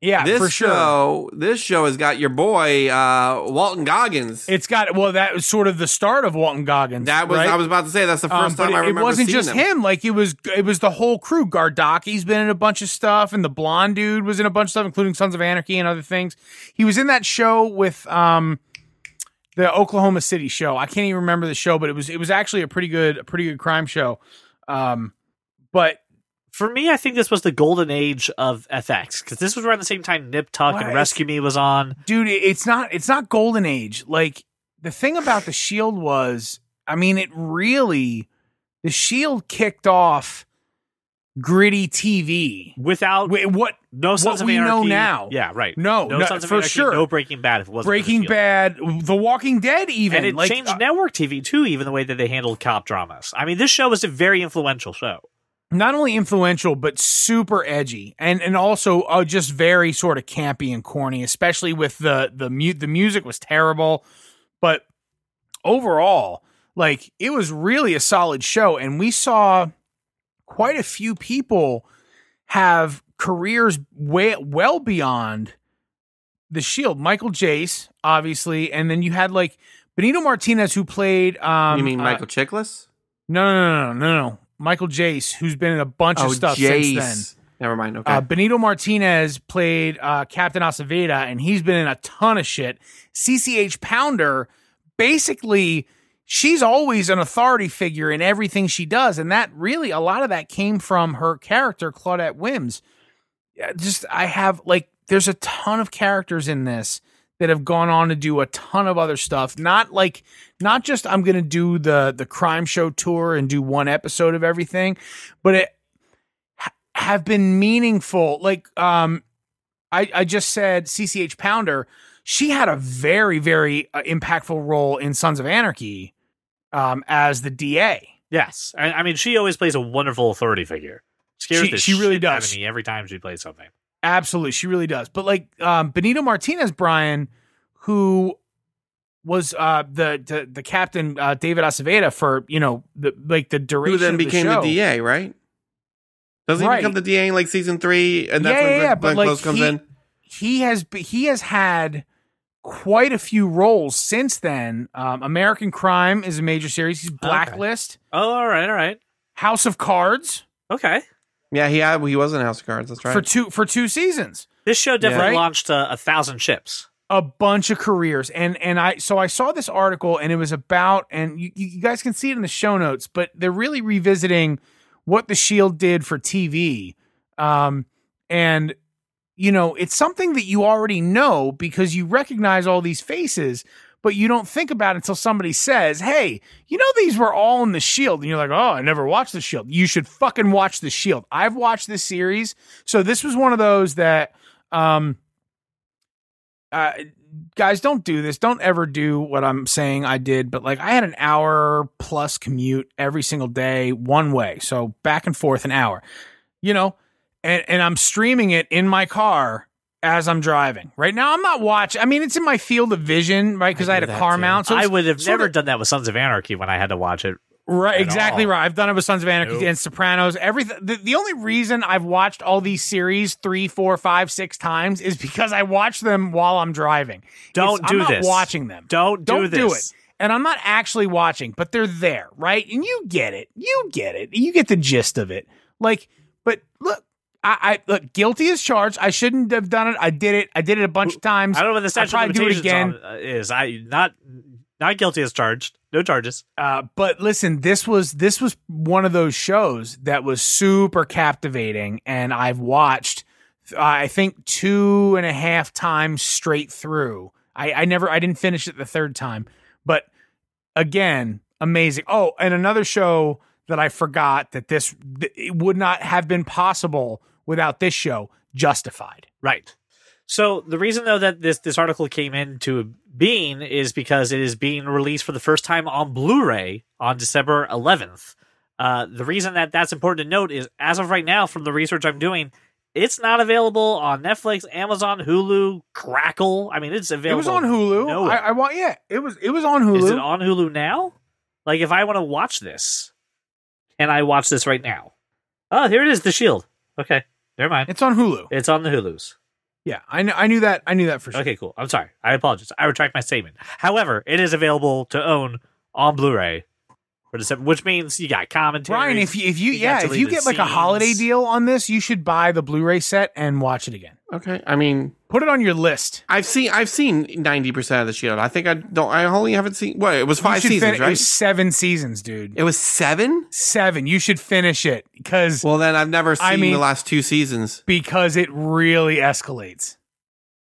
yeah this for sure. show, this show has got your boy uh, Walton Goggins. It's got well, that was sort of the start of Walton Goggins. that was right? I was about to say that's the Um, first but time it, I it remember. It wasn't seeing just him. him. Like it was, it was the whole crew. Gardocki's been in a bunch of stuff, and the blonde dude was in a bunch of stuff, including Sons of Anarchy and other things. He was in that show with um, the Oklahoma City show. I can't even remember the show, but it was it was actually a pretty good, a pretty good crime show. Um, but For me, I think this was the golden age of FX because this was around the same time Nip Tuck Well, and Rescue Me was on. dude it's not it's not golden age like the thing about the shield was i mean it really the shield kicked off gritty tv Without what no Sons of we know now. Yeah, right. No, no, no, Sons of for Anarchy, sure. No Breaking Bad if it wasn't for The breaking bad the walking dead even And it like, changed uh, network TV too, even the way that they handled cop dramas. I mean, this show was a very influential show. not only influential but super edgy and and also uh, just very sort of campy and corny especially with the the mu- the music was terrible but overall like it was really a solid show and we saw quite a few people have careers way well beyond the shield michael jace obviously and then you had like benito martinez who played um you mean uh, Michael Chiklis? no, no, no, no, no, no. Michael Jace, who's been in a bunch Oh, of stuff Jace. since then. Never mind. Okay. Uh, Benito Martinez played uh, Captain Aceveda, and he's been in a ton of shit. CCH Pounder, basically, she's always an authority figure in everything she does, and that really a lot of that came from her character Claudette Wyms. Just I have like, there's a ton of characters in this that have gone on to do a ton of other stuff. Not like, not just I'm going to do the the crime show tour and do one episode of everything, but it ha- have been meaningful. Like, um, I I just said CCH Pounder. She had a very very uh, impactful role in Sons of Anarchy, um, as the DA. Yes, I, I mean, she always plays a wonderful authority figure. Scares She- the she really shit out does. of me every time she plays something. Absolutely, she really does. But like um, Benito Martinez, Brian, who was uh, the, the the captain uh, David Aceveda for you know the like the duration Who then of the became the, show. DA, right? Doesn't Right. he become the DA in like season three? And that's Yeah, when yeah, Glenn, yeah, but, Glenn like, Close comes he- in? he has he has had quite a few roles since then. Um, American Crime is a major series. He's Blacklist, Oh, all right, all right, House of Cards okay. Yeah, he had, he was in House of Cards. That's right. for two for two seasons. This show definitely Right? launched uh, a thousand ships. a bunch of careers and and i so i saw this article and it was about and you, you guys can see it in the show notes but they're really revisiting what the shield did for tv um and you know it's something that you already know because you recognize all these faces but you don't think about it until somebody says hey you know these were all in the shield and you're like oh i never watched the shield you should fucking watch the shield i've watched this series so this was one of those that um uh, guys, don't do this. Don't ever do what I'm saying I did. But like, I had an hour plus commute every single day, one way. So back and forth an hour, you know, and, and I'm streaming it in my car as I'm driving. Right now, I'm not watching. I mean, it's in my field of vision, right? Because I, had a car too. mount. So I would have never of- done that with Sons of Anarchy when I had to watch it. Right, exactly all. right. I've done it with Sons of Anarchy Nope. and Sopranos. Everything. The, the only reason I've watched all these series three, four, five, six times is because I watch them while I'm driving. Don't It's- do I'm not this. Watching them. Don't do Don't do it. And I'm not actually watching, but they're there, right? And you get it. You get it. You get the gist of it. Like, but look, I, I look guilty as charged. I shouldn't have done it. I did it. I did it a bunch of times. I don't know what the statute of probably do it again. is. I not not guilty as charged. No charges. Uh, but listen, this was this was one of those shows that was super captivating, and I've watched. uh, I think two and a half times straight through. I, I never, I didn't finish it the third time, but again, amazing. Oh, and another show that I forgot that this it would not have been possible without this show. Justified. Right. So the reason though that this this article came into being is because it is being released for the first time on Blu-ray on December 11th. Uh, the reason that that's important to note is as of right now, from the research I'm doing, it's not available on Netflix, Amazon, Hulu, Crackle. I mean, it's available. It was on Hulu. nowhere. I, I want. Yeah, it was. It was on Hulu. Is it on Hulu now? Like, if I want to watch this, can I watch this right now? Oh, here it is, The Shield. Okay, never mind. it's on Hulu. It's on the Hulu's. Yeah, I kn- I knew that. I knew that for sure. Okay, cool. I'm sorry. I apologize. I retract my statement. However, it is available to own on Blu-ray for December, which means you got commentary. Brian, if you if you, You yeah, if you deleted get like a holiday deal on this, you should buy the Blu-ray set and watch it again. Okay, I mean, Put it on your list. I've seen I've seen ninety percent of the Shield. I think I don't. I only haven't seen what it was five seasons, fin- right? It was seven seasons, dude. It was seven. Seven. You should finish it because Well, then I've never seen I mean- the last two seasons. because it really escalates.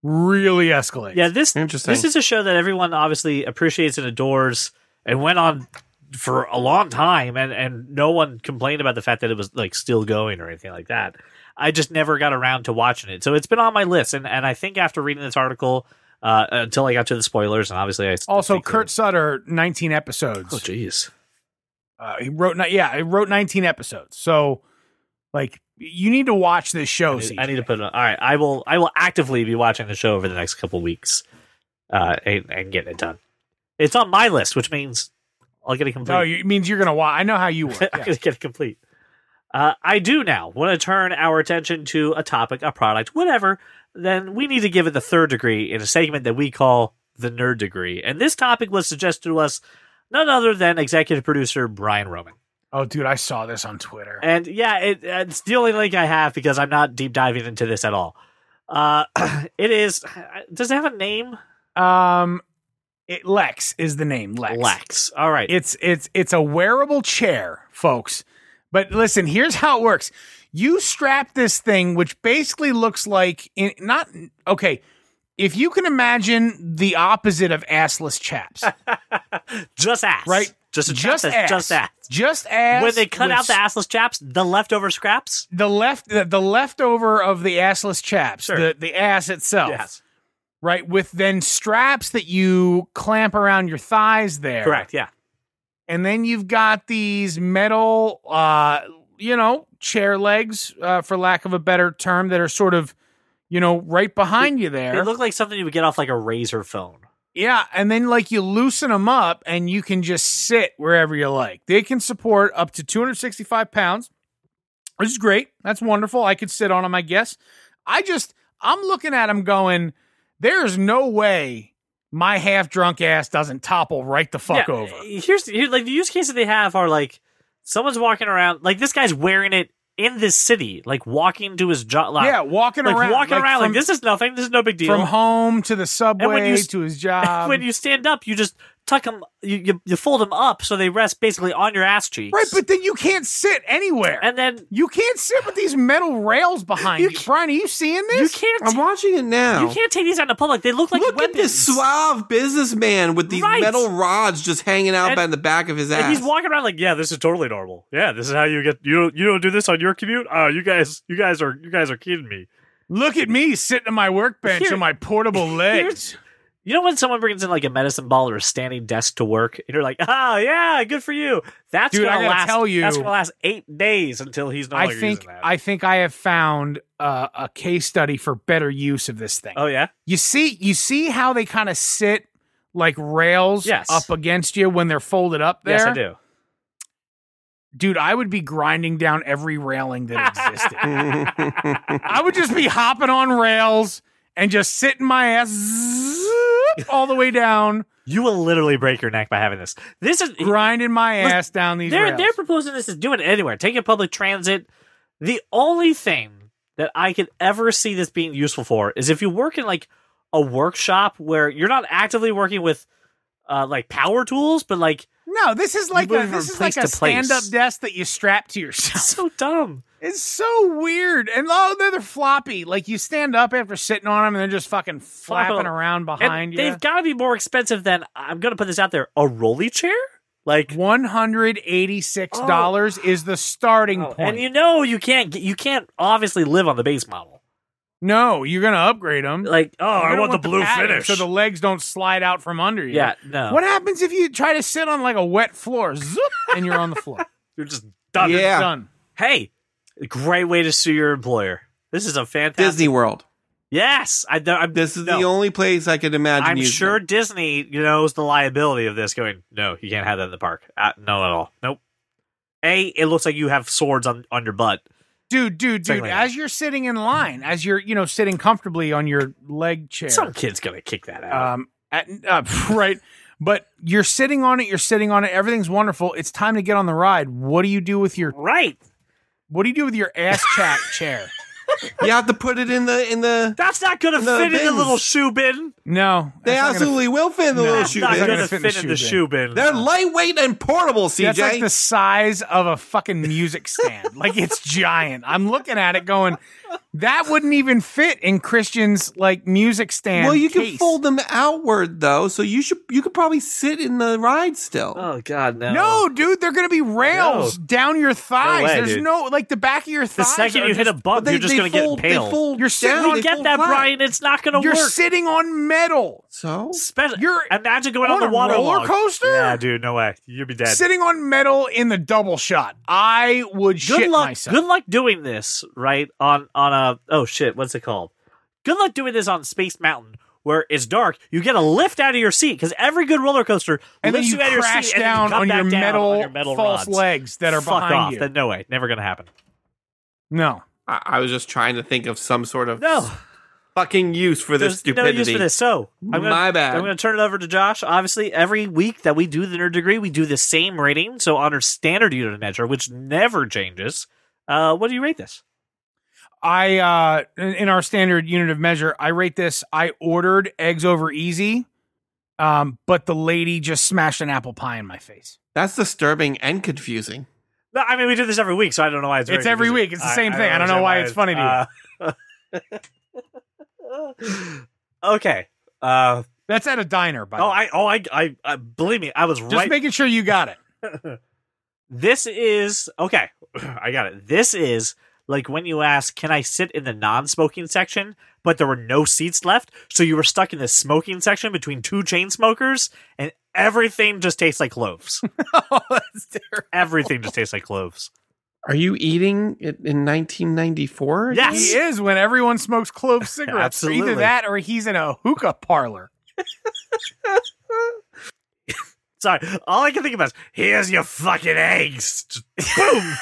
Really escalates. yeah, this Interesting. this is a show that everyone obviously appreciates and adores, and went on for a long time, and and no one complained about the fact that it was like still going or anything like that. I just never got around to watching it, so it's been on my list, and and I think after reading this article. Uh, until I got to the spoilers, and obviously I Also, Kurt Sutter, nineteen episodes. Oh, jeez. Uh, he wrote. Yeah, he wrote nineteen episodes. So, like, you need to watch this show. I need, I need to put it on. All right, I will. I will actively be watching the show over the next couple weeks, uh, and, and getting it done. It's on my list, which means I'll get it complete. No, it means you're gonna watch. I know how you work. *laughs* I'm Yeah. gonna get it complete. Uh, I do now want to turn our attention to a topic, a product, whatever. Then we need to give it the third degree in a segment that we call the nerd degree. And this topic was suggested to us none other than executive producer Brian Roman. Oh, dude, I saw this on Twitter. And yeah, it, it's the only link I have because I'm not deep diving into this at all. Uh, *clears throat* it is. Does it have a name? Um, it, Lex is the name. Lex. Lex. All right. It's it's it's a wearable chair, folks. But listen, here's how it works. You strap this thing, which basically looks like in, not okay. If you can imagine the opposite of assless chaps, *laughs* just ass. right? Just just just ass, Just ass. just ass. When they cut out the assless chaps, the leftover scraps. the left the, the leftover of the assless chaps, Sure. the the ass itself, Yes. Right? With then straps that you clamp around your thighs there, Correct. Yeah. and then you've got these metal uh you know chair legs uh, for lack of a better term that are sort of you know right behind you there. They there look like something you would get off like a razor phone. yeah and then like you loosen them up and you can just sit wherever you like they can support up to 265 pounds which is great that's wonderful i could sit on them i guess i just i'm looking at them going there's no way my half drunk ass doesn't topple right the fuck Yeah, over eh, Here's here, like the use cases they have are like someone's walking around, like this guy's wearing it in this city, like walking to his job. Like, yeah walking like around walking around, from- like this is nothing. This is no big deal. from home to the subway you- to his *laughs* job. when you stand up, you just tuck them, you, you you fold them up so they rest basically on your ass cheeks. right, but then you can't sit anywhere. and then you can't sit with these metal rails behind You you. can't- Brian, are you seeing this? you this? can't I'm watching it now. you can't take these out in the public. They look like Look weapons. at this suave businessman with these Right. metal rods just hanging out And- by the back of his ass. And he's walking around like, yeah, this is totally normal. Yeah, this is how you get you don't you don't do this on your commute. Oh, you guys you guys are you guys are kidding me. Look at me sitting on my workbench Here- on my portable *laughs* legs. You know when someone brings in like a medicine ball or a standing desk to work, and you're like, "Oh yeah, good for you." That's Dude, gonna last. tell you- that's gonna last eight days until he's no I longer think using that. I think I have found uh, a case study for better use of this thing. oh yeah, You see, you see how they kind of sit like rails Yes. up against you when they're folded up there. yes, I do. Dude, I would be grinding down every railing that existed. *laughs* I would just be hopping on rails and just sitting my ass zoop *laughs* all the way down, You will literally break your neck by having this. This is grinding my Look, ass down these they're rails. they're proposing this is doing it anywhere. Taking public transit. The only thing that I could ever see this being useful for is if you work in like a workshop where you're not actively working with uh, like power tools, but like No, this is like a this is like a stand up desk that you strap to *laughs* yourself. so dumb. It's so weird. And oh, they're, they're floppy. Like you stand up after sitting on them and they're just fucking flapping around And behind you. they've got to be more expensive than I'm going to put this out there a rolly chair. Like One hundred eighty-six dollars oh. is the starting Oh, point. and you know you can't you can't obviously live on the base model. No, you're gonna upgrade them. Like oh, I want, the blue finish. so the legs don't slide out from under you. yeah, no, What happens if you try to sit on like a wet floor, zoop, and you're on the floor? *laughs* you're just done. Yeah. Done. Hey, great way to sue your employer. This is a fantastic. Disney World. Yes, I, I'm. This is no. the only place I could imagine. I'm using sure them. Disney knows the liability of this. Going, no, you can't have that in the park. Uh, no, at all. Nope. A, it looks like you have swords on on your butt. Dude, dude, dude, as you're sitting in line, as you're, you know, sitting comfortably on your leg chair. Some kid's gonna kick that out. um at, uh, *laughs* right but you're sitting on it you're sitting on it everything's wonderful it's time to get on the ride what do you do with your right. what do you do with your ass chat chair You have to put it in the in the. That's not gonna The fit in the bins. little shoe bin. no They that's not gonna- absolutely will fit in the No. little That's shoe not bin. gonna gonna fit fit in in the the shoe shoe bin. They're lightweight and portable. CJ. that's like the size of a fucking music stand like it's giant i'm looking at it going that wouldn't even fit in christian's like music stand well, you can fold them outward though, so you should you could probably sit in the ride still. Oh God, no. no, dude, they're gonna be rails down your thighs. way, There's dude. no like the back of your thighs. The second are you hit a bump, But you're just gonna fold, get impaled. They fold You're sitting down, on- they get fold that, flat. Brian. It's not gonna You're work. sitting on metal. So Spe- You're imagine going on, on the water roller log. coaster? Yeah, dude, no way. You'd be dead. sitting on metal in the double shot. I would good shit luck. myself. Good luck doing this, right? On on a oh shit, what's it called? Good luck doing this on Space Mountain, where it's dark. You get a lift out of your seat because every good roller coaster and lifts you you, out of your crash seat and you down on your down metal, on your metal false rods. legs that are Fuck behind off. you. That, no way, never gonna happen. no. I, I was just trying to think of some sort of No, fucking use for this there's no stupidity. use for this. So I'm gonna, My bad. I'm going to turn it over to Josh. Obviously, every week that we do the nerd degree, we do the same rating. So on our standard unit of measure, which never changes, uh, what do you rate this? I uh in in our standard unit of measure, I rate this. I ordered eggs over easy, um, but the lady just smashed an apple pie in my face. That's disturbing and confusing. No, I mean we do this every week, so I don't know why it's. It's every confusing. week. It's the same thing. I don't know understand why it's funny to you. *laughs* okay. Uh, That's at a diner, by oh, the way. I, oh, I, I, I, believe me, I was Just right. making sure you got it. *laughs* this is okay. *clears throat* I got it. This is like when you ask, "Can I sit in the non-smoking section?" But there were no seats left, so you were stuck in the smoking section between two chain smokers, and everything just tastes like cloves. *laughs* oh, that's terrible. everything just tastes like cloves. Are you eating it in 1994? Yes. He is when everyone smokes clove *laughs* cigarettes. Absolutely. Either that or he's in a hookah parlor. *laughs* Sorry, all I can think about is here's your fucking eggs. Just boom.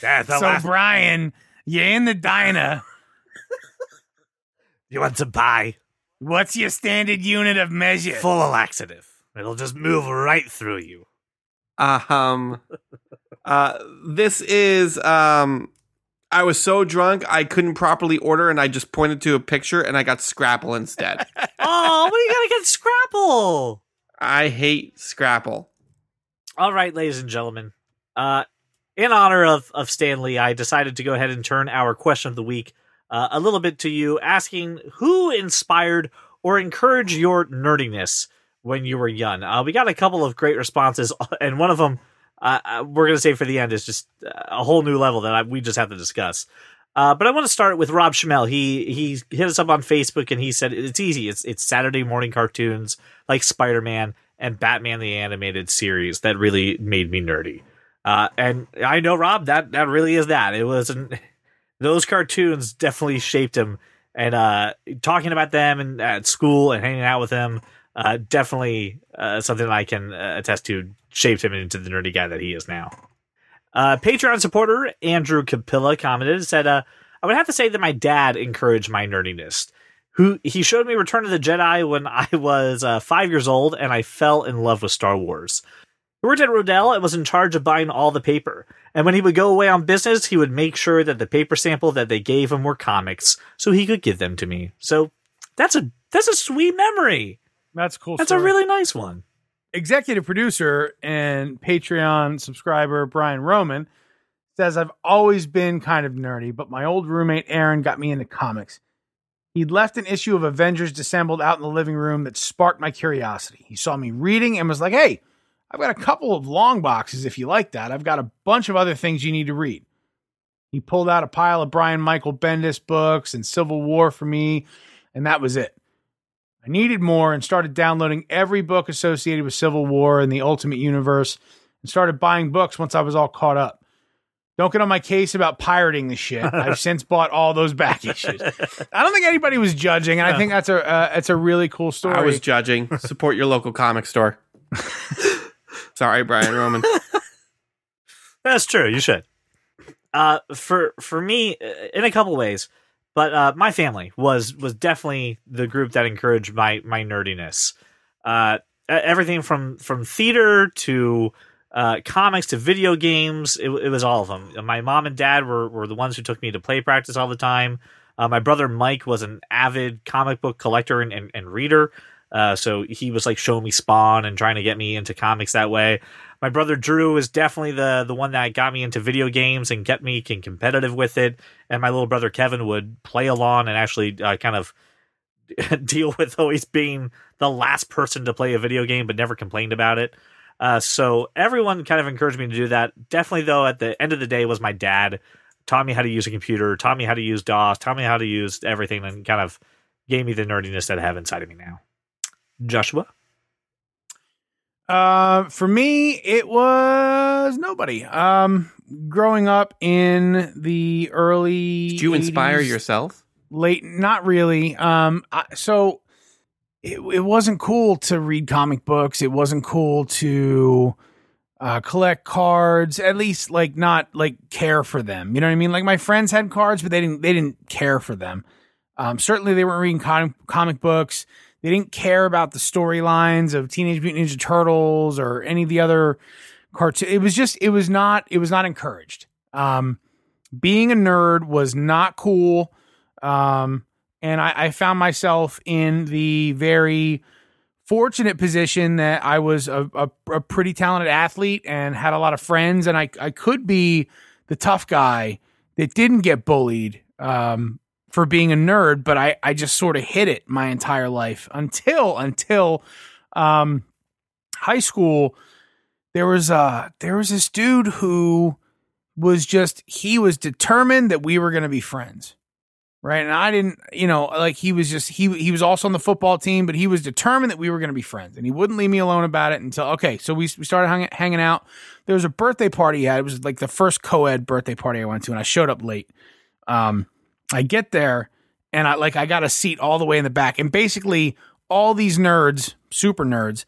That's so, last. Brian, you're in the diner. *laughs* You want some pie? What's your standard unit of measure? Full of laxative. It'll just move right through you. Uh, um, *laughs* uh, this is um, I was so drunk I couldn't properly order, and I just pointed to a picture, and I got Scrapple instead. *laughs* oh, we gotta get Scrapple. I hate Scrapple. All right, ladies and gentlemen. Uh, in honor of of Stan Lee, I decided to go ahead and turn our question of the week uh, a little bit to you, asking who inspired or encouraged your nerdiness when you were young. Uh, we got a couple of great responses, *laughs* and one of them uh, uh, we're going to say for the end is just a whole new level that I, we just have to discuss. Uh, but I want to start with Rob Schmel. He he hit us up on Facebook and he said it's easy. It's it's Saturday morning cartoons like Spider Man and Batman the animated series that really made me nerdy. Uh, and I know Rob that that really is that. It wasn't those cartoons definitely shaped him. And uh, talking about them and at school and hanging out with them, uh, definitely uh, something I can uh, attest to shaped him into the nerdy guy that he is now. Uh, Patreon supporter Andrew Capilla commented and said, "I would have to say that my dad encouraged my nerdiness. Who he showed me Return of the Jedi when I was five years old, and I fell in love with Star Wars. He worked at Rodell and was in charge of buying all the paper. And when he would go away on business, he would make sure that the paper sample that they gave him were comics, so he could give them to me. So that's a that's a sweet memory. That's a cool. That's a really nice one. executive producer and Patreon subscriber Brian Roman says I've always been kind of nerdy, but my old roommate Aaron got me into comics. He'd left an issue of Avengers Dissembled out in the living room that sparked my curiosity. He saw me reading and was like, "Hey, I've got a couple of long boxes if you like that. I've got a bunch of other things you need to read." He pulled out a pile of Brian Michael Bendis books and Civil War for me, and that was it. I needed more and started downloading every book associated with Civil War and the Ultimate Universe and started buying books once I was all caught up. Don't get on my case about pirating the shit. *laughs* I've since bought all those back issues. I don't think anybody was judging, and I think that's a uh, it's a really cool story. I was judging. Support your local comic store. *laughs* Sorry, Brian Roman. *laughs* That's true. You should. Uh, for for me, uh, in a couple ways, but uh, my family was was definitely the group that encouraged my my nerdiness. Uh, everything from from theater to uh, comics to video games, it, it was all of them. My mom and dad were were the ones who took me to play practice all the time. Uh, my brother Mike was an avid comic book collector and, and, and reader. Uh, so he was like showing me Spawn and trying to get me into comics that way. My brother Drew is definitely the the one that got me into video games and get me competitive with it. And my little brother Kevin would play along and actually uh, kind of *laughs* deal with always being the last person to play a video game, but never complained about it. Uh, so everyone kind of encouraged me to do that. Definitely, though, at the end of the day, was my dad taught me how to use a computer, taught me how to use DOS, taught me how to use everything, and kind of gave me the nerdiness that I have inside of me now. Joshua, Uh, for me, it was nobody. Um, growing up in the early, Did you inspire yourself? late? Not really. Um, I, so it it wasn't cool to read comic books. It wasn't cool to uh, collect cards. At least, like, not like care for them. You know what I mean? Like my friends had cards, but they didn't. They didn't care for them. Um, certainly, they weren't reading comic comic books. They didn't care about the storylines of Teenage Mutant Ninja Turtles or any of the other cartoon. It was just, it was not, it was not encouraged. Um, being a nerd was not cool. Um, and I, I found myself in the very fortunate position that I was a, a, a pretty talented athlete and had a lot of friends, and I, I could be the tough guy that didn't get bullied um, for being a nerd, but I, I just sort of hit it my entire life until until um, high school. There was uh there was this dude who was just he was determined that we were going to be friends right? And i didn't you know like he was just he he was also on the football team but he was determined that we were going to be friends and he wouldn't leave me alone about it until okay so we, we started hang, hanging out. There was a birthday party he had. It was like the first co-ed birthday party i went to and i showed up late. Um i get there and i like i got a seat all the way in the back and basically all these nerds super nerds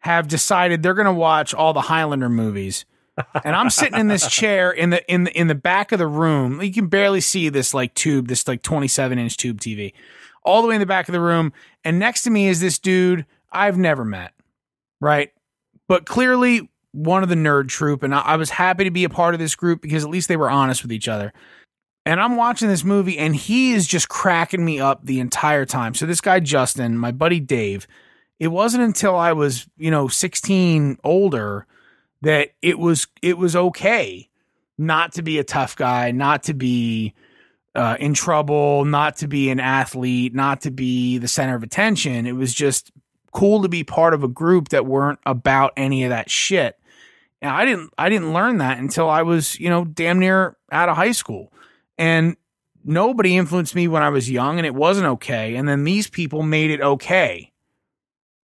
have decided they're going to watch all the highlander movies *laughs* and I'm sitting in this chair in the in the in the back of the room. You can barely see this like tube, this like 27 inch tube TV, all the way in the back of the room. And next to me is this dude I've never met, right? But clearly one of the nerd troop, and I, I was happy to be a part of this group because at least they were honest with each other. And I'm watching this movie, and he is just cracking me up the entire time. So this guy Justin, my buddy Dave, it wasn't until I was you know 16 older that it was it was okay not to be a tough guy, not to be uh, in trouble, not to be an athlete, not to be the center of attention. It was just cool to be part of a group that weren't about any of that shit. And I didn't I didn't learn that until I was, you know, damn near out of high school. And nobody influenced me when I was young and it wasn't okay. And then these people made it okay.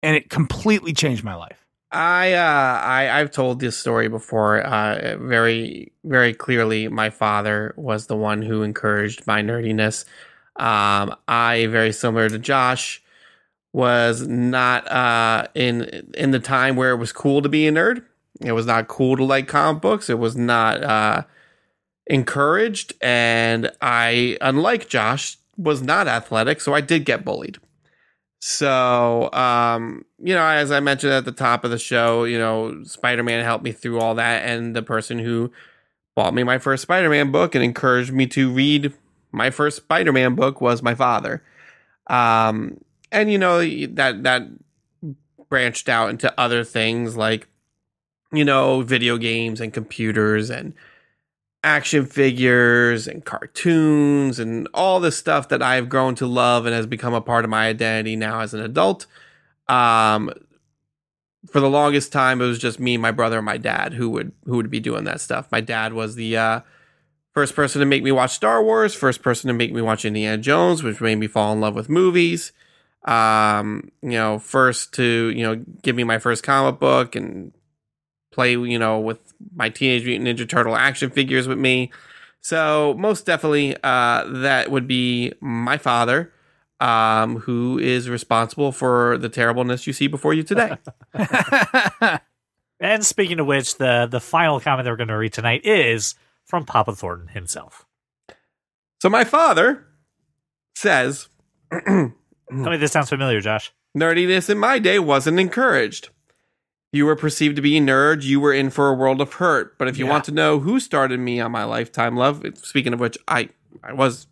And it completely changed my life. I uh I I've told this story before uh very very clearly my father was the one who encouraged my nerdiness. Um I very similar to Josh was not uh in in the time where it was cool to be a nerd. It was not cool to like comic books. It was not uh encouraged and I unlike Josh was not athletic, so I did get bullied. So, um, you know, as I mentioned at the top of the show, you know, Spider Man helped me through all that, and the person who bought me my first Spider Man book and encouraged me to read my first Spider Man book was my father. Um, and you know that that branched out into other things like you know video games and computers and action figures and cartoons and all this stuff that I've grown to love and has become a part of my identity now as an adult. Um, for the longest time, it was just me, my brother, and my dad who would who would be doing that stuff. My dad was the uh, first person to make me watch Star Wars, first person to make me watch Indiana Jones, which made me fall in love with movies. Um, you know, first to you know give me my first comic book and play you know with my Teenage Mutant Ninja Turtle action figures with me. So most definitely, uh, that would be my father, um, who is responsible for the terribleness you see before you today. *laughs* And speaking of which, the the final comment that we're going to read tonight is from Papa Thornton himself. so my father says, *clears throat* Tell me this sounds familiar, Josh. nerdiness in my day wasn't encouraged. You were perceived to be a nerd, you were in for a world of hurt. But if you Yeah. want to know who started me on my lifetime love, speaking of which, I I was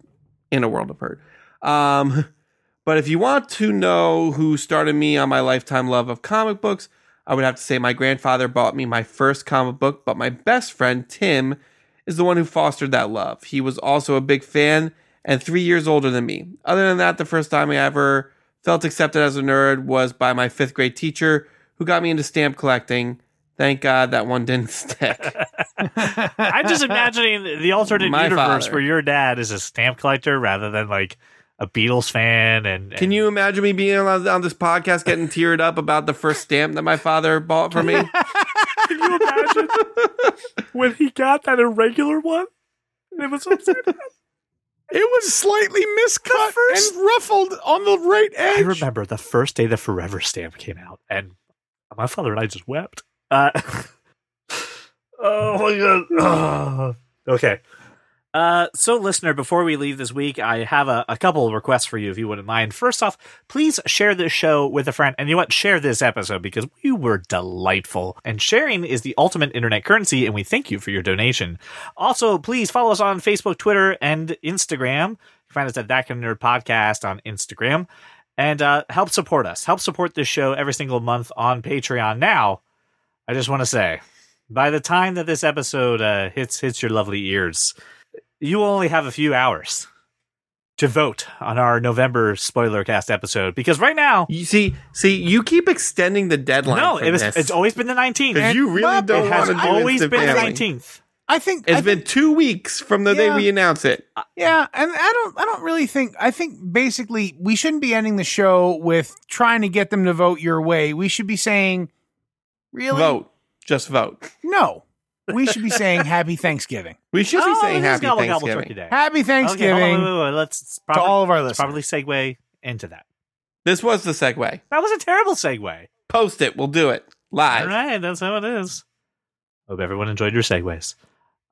in a world of hurt. Um, *laughs* but if you want to know who started me on my lifetime love of comic books, I would have to say my grandfather bought me my first comic book, but my best friend Tim is the one who fostered that love. He was also a big fan and three years older than me. Other than that, the first time I ever felt accepted as a nerd was by my fifth grade teacher who got me into stamp collecting. Thank God that one didn't stick. *laughs* I'm just imagining the alternate My universe father. where your dad is a stamp collector rather than like a Beatles fan. And, Can and- you imagine me being on, on this podcast getting teared up about the first stamp that my father bought for me? *laughs* Can you imagine when he got that irregular one? And it was upside down. It was slightly miscut first- and ruffled on the right edge. I remember the first day the Forever stamp came out, and my father and I just wept. Uh, *laughs* oh my god! Ugh. *sighs* okay. Uh, so, listener, before we leave this week, I have a, a couple requests for you, if you wouldn't mind. First off, please share this show with a friend, and you know what? Share this episode because we were delightful, and sharing is the ultimate internet currency, and we thank you for your donation. Also, please follow us on Facebook, Twitter, and Instagram. You can find us at That Kind of Nerd Podcast on Instagram and uh, help support us. Help support this show every single month on Patreon. Now, I just want to say, by the time that this episode uh, hits hits your lovely ears, you only have a few hours to vote on our November spoiler cast episode because right now, You see, see, you keep extending the deadline. no, it was it's always been the nineteenth. you really don't It has always been the nineteenth. I think It's I been two weeks from the day we announce it. Uh, yeah, and I don't I don't really think I think basically we shouldn't be ending the show with trying to get them to vote your way. We should be saying really Vote, just vote. No. We should be saying happy Thanksgiving. We should be Oh, saying Happy Gobble Gobble Thanksgiving. Turkey Day. Happy Okay, hold on, Thanksgiving wait, wait, wait. Let's to all of our let's listeners. probably segue into that. This was the segue. That was a terrible segue. Post it. We'll do it live. All right, that's how it is. Hope everyone enjoyed your segues.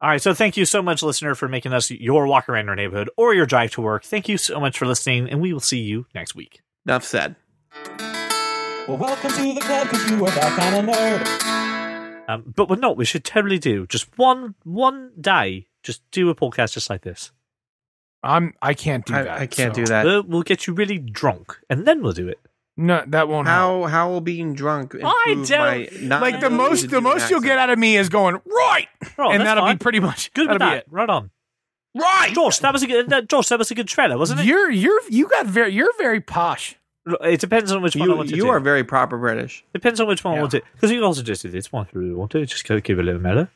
All right, so thank you so much, listener, for making us your walk around your neighborhood or your drive to work. Thank you so much for listening, and we will see you next week. Enough said. Well, welcome to the club because you are that kind of nerd. Um, but what no, we should totally do just one one day, just do a podcast just like this. I'm I can't do I, that. I can't so- do that. We'll, we'll get you really drunk, and then we'll do it. No, that won't help. How how will being drunk I improve don't- my not Like the most the do an most you'll get out of me is going right, Oh, and that'll fine. be pretty much good with that'll that. it. Right on, Right, Josh. That was a good. That, Josh, that was a good trailer, wasn't it? You're you're you got very you're very posh. It depends on which one I You, want to do. you are very proper British. Depends on which one I want to. Because you can also just do this one if you really want to. Just go give it a little mellow.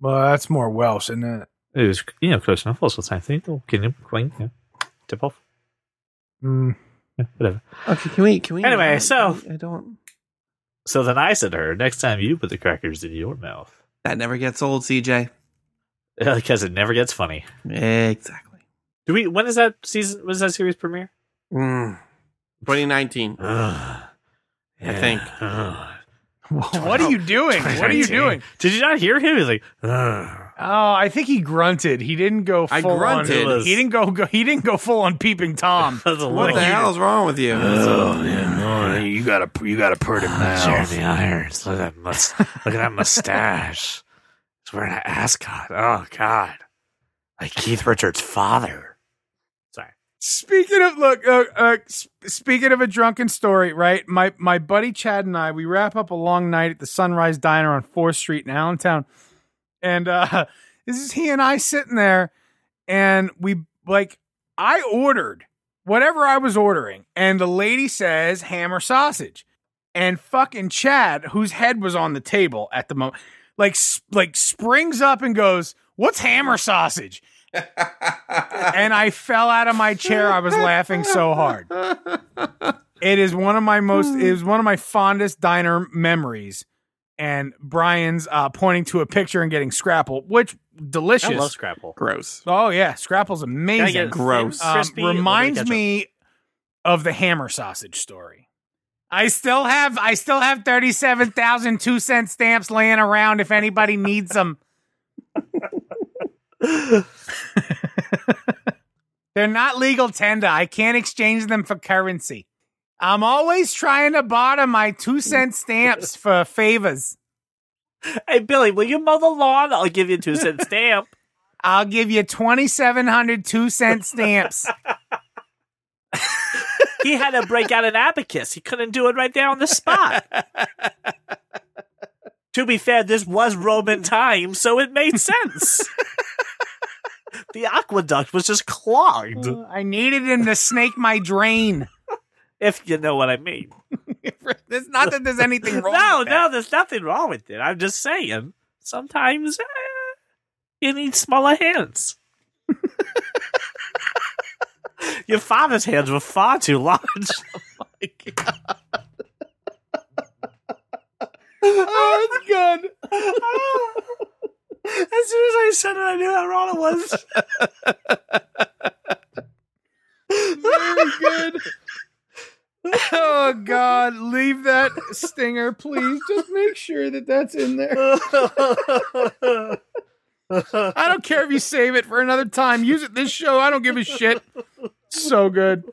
Well, that's more Welsh, isn't it? It was, you know, close enough. Also the same thing. Oh, can you, queen, yeah. Tip off. Mm. Yeah, whatever. Okay, can we? Can we? Anyway, I- so- I don't. So then I said to her, next time you put the crackers in your mouth. That never gets old, CJ. *laughs* Because it never gets funny. Exactly. Do we, when is that season, when is that series premiere? Mm. 2019. *sighs* I think. *sighs* *laughs* What are you doing? What are you doing? Did you not hear him? He's like, *sighs* "Ugh." *laughs* Oh, I think he grunted. He didn't go full I grunted. on. He didn't go, go. He didn't go full on peeping tom. *laughs* What little- the hell is wrong with you? Oh, yeah, you gotta, you gotta put him Jeremy Irons. Look at that mus- look at that mustache. He's wearing an ascot. Oh God, like Keith Richards' father. Sorry. Speaking of look, uh, uh, speaking of a drunken story, right? My my buddy Chad and I, we wrap up a long night at the Sunrise Diner on Fourth Street in Allentown, and uh, *laughs* this is he and I sitting there, and we like I ordered whatever I was ordering, and the lady says ham or sausage, and fucking Chad, whose head was on the table at the moment, like like springs up and goes, "What's ham or sausage?" *laughs* and I fell out of my chair. I was laughing so hard. *laughs* It is one of my most. It is one of my fondest diner memories. And Brian's uh, pointing to a picture and getting Scrapple, which delicious. I love Scrapple. Gross. oh yeah, Scrapple's Can I amazing. Gross. Um, crispy, a little bit of reminds me of the hammer sausage story. I still have I still have 37,000 two cent stamps laying around if anybody needs them. *laughs* They're not legal tender. I can't exchange them for currency. I'm always trying to barter my two cent stamps *laughs* for favors. Hey Billy, will you mow the lawn? I'll give you a two cent stamp. *laughs* I'll give you 2,700 two cent stamps. *laughs* he had to break out an abacus. He couldn't do it right there on the spot. to be fair, this was Roman times, so it made sense. the aqueduct was just clogged, oh, I needed him to snake my drain. If you know what I mean. *laughs* it's not that there's anything wrong. no, no, that. there's nothing wrong with it. I'm just saying, sometimes eh, you need smaller hands. *laughs* Your father's hands were far too large. *laughs* Oh, it's good. As soon as I said it, I knew how wrong it was. Very good. Oh God, leave that stinger, please. Just make sure that that's in there. I don't care if you save it for another time. Use it this show. I don't give a shit. So good.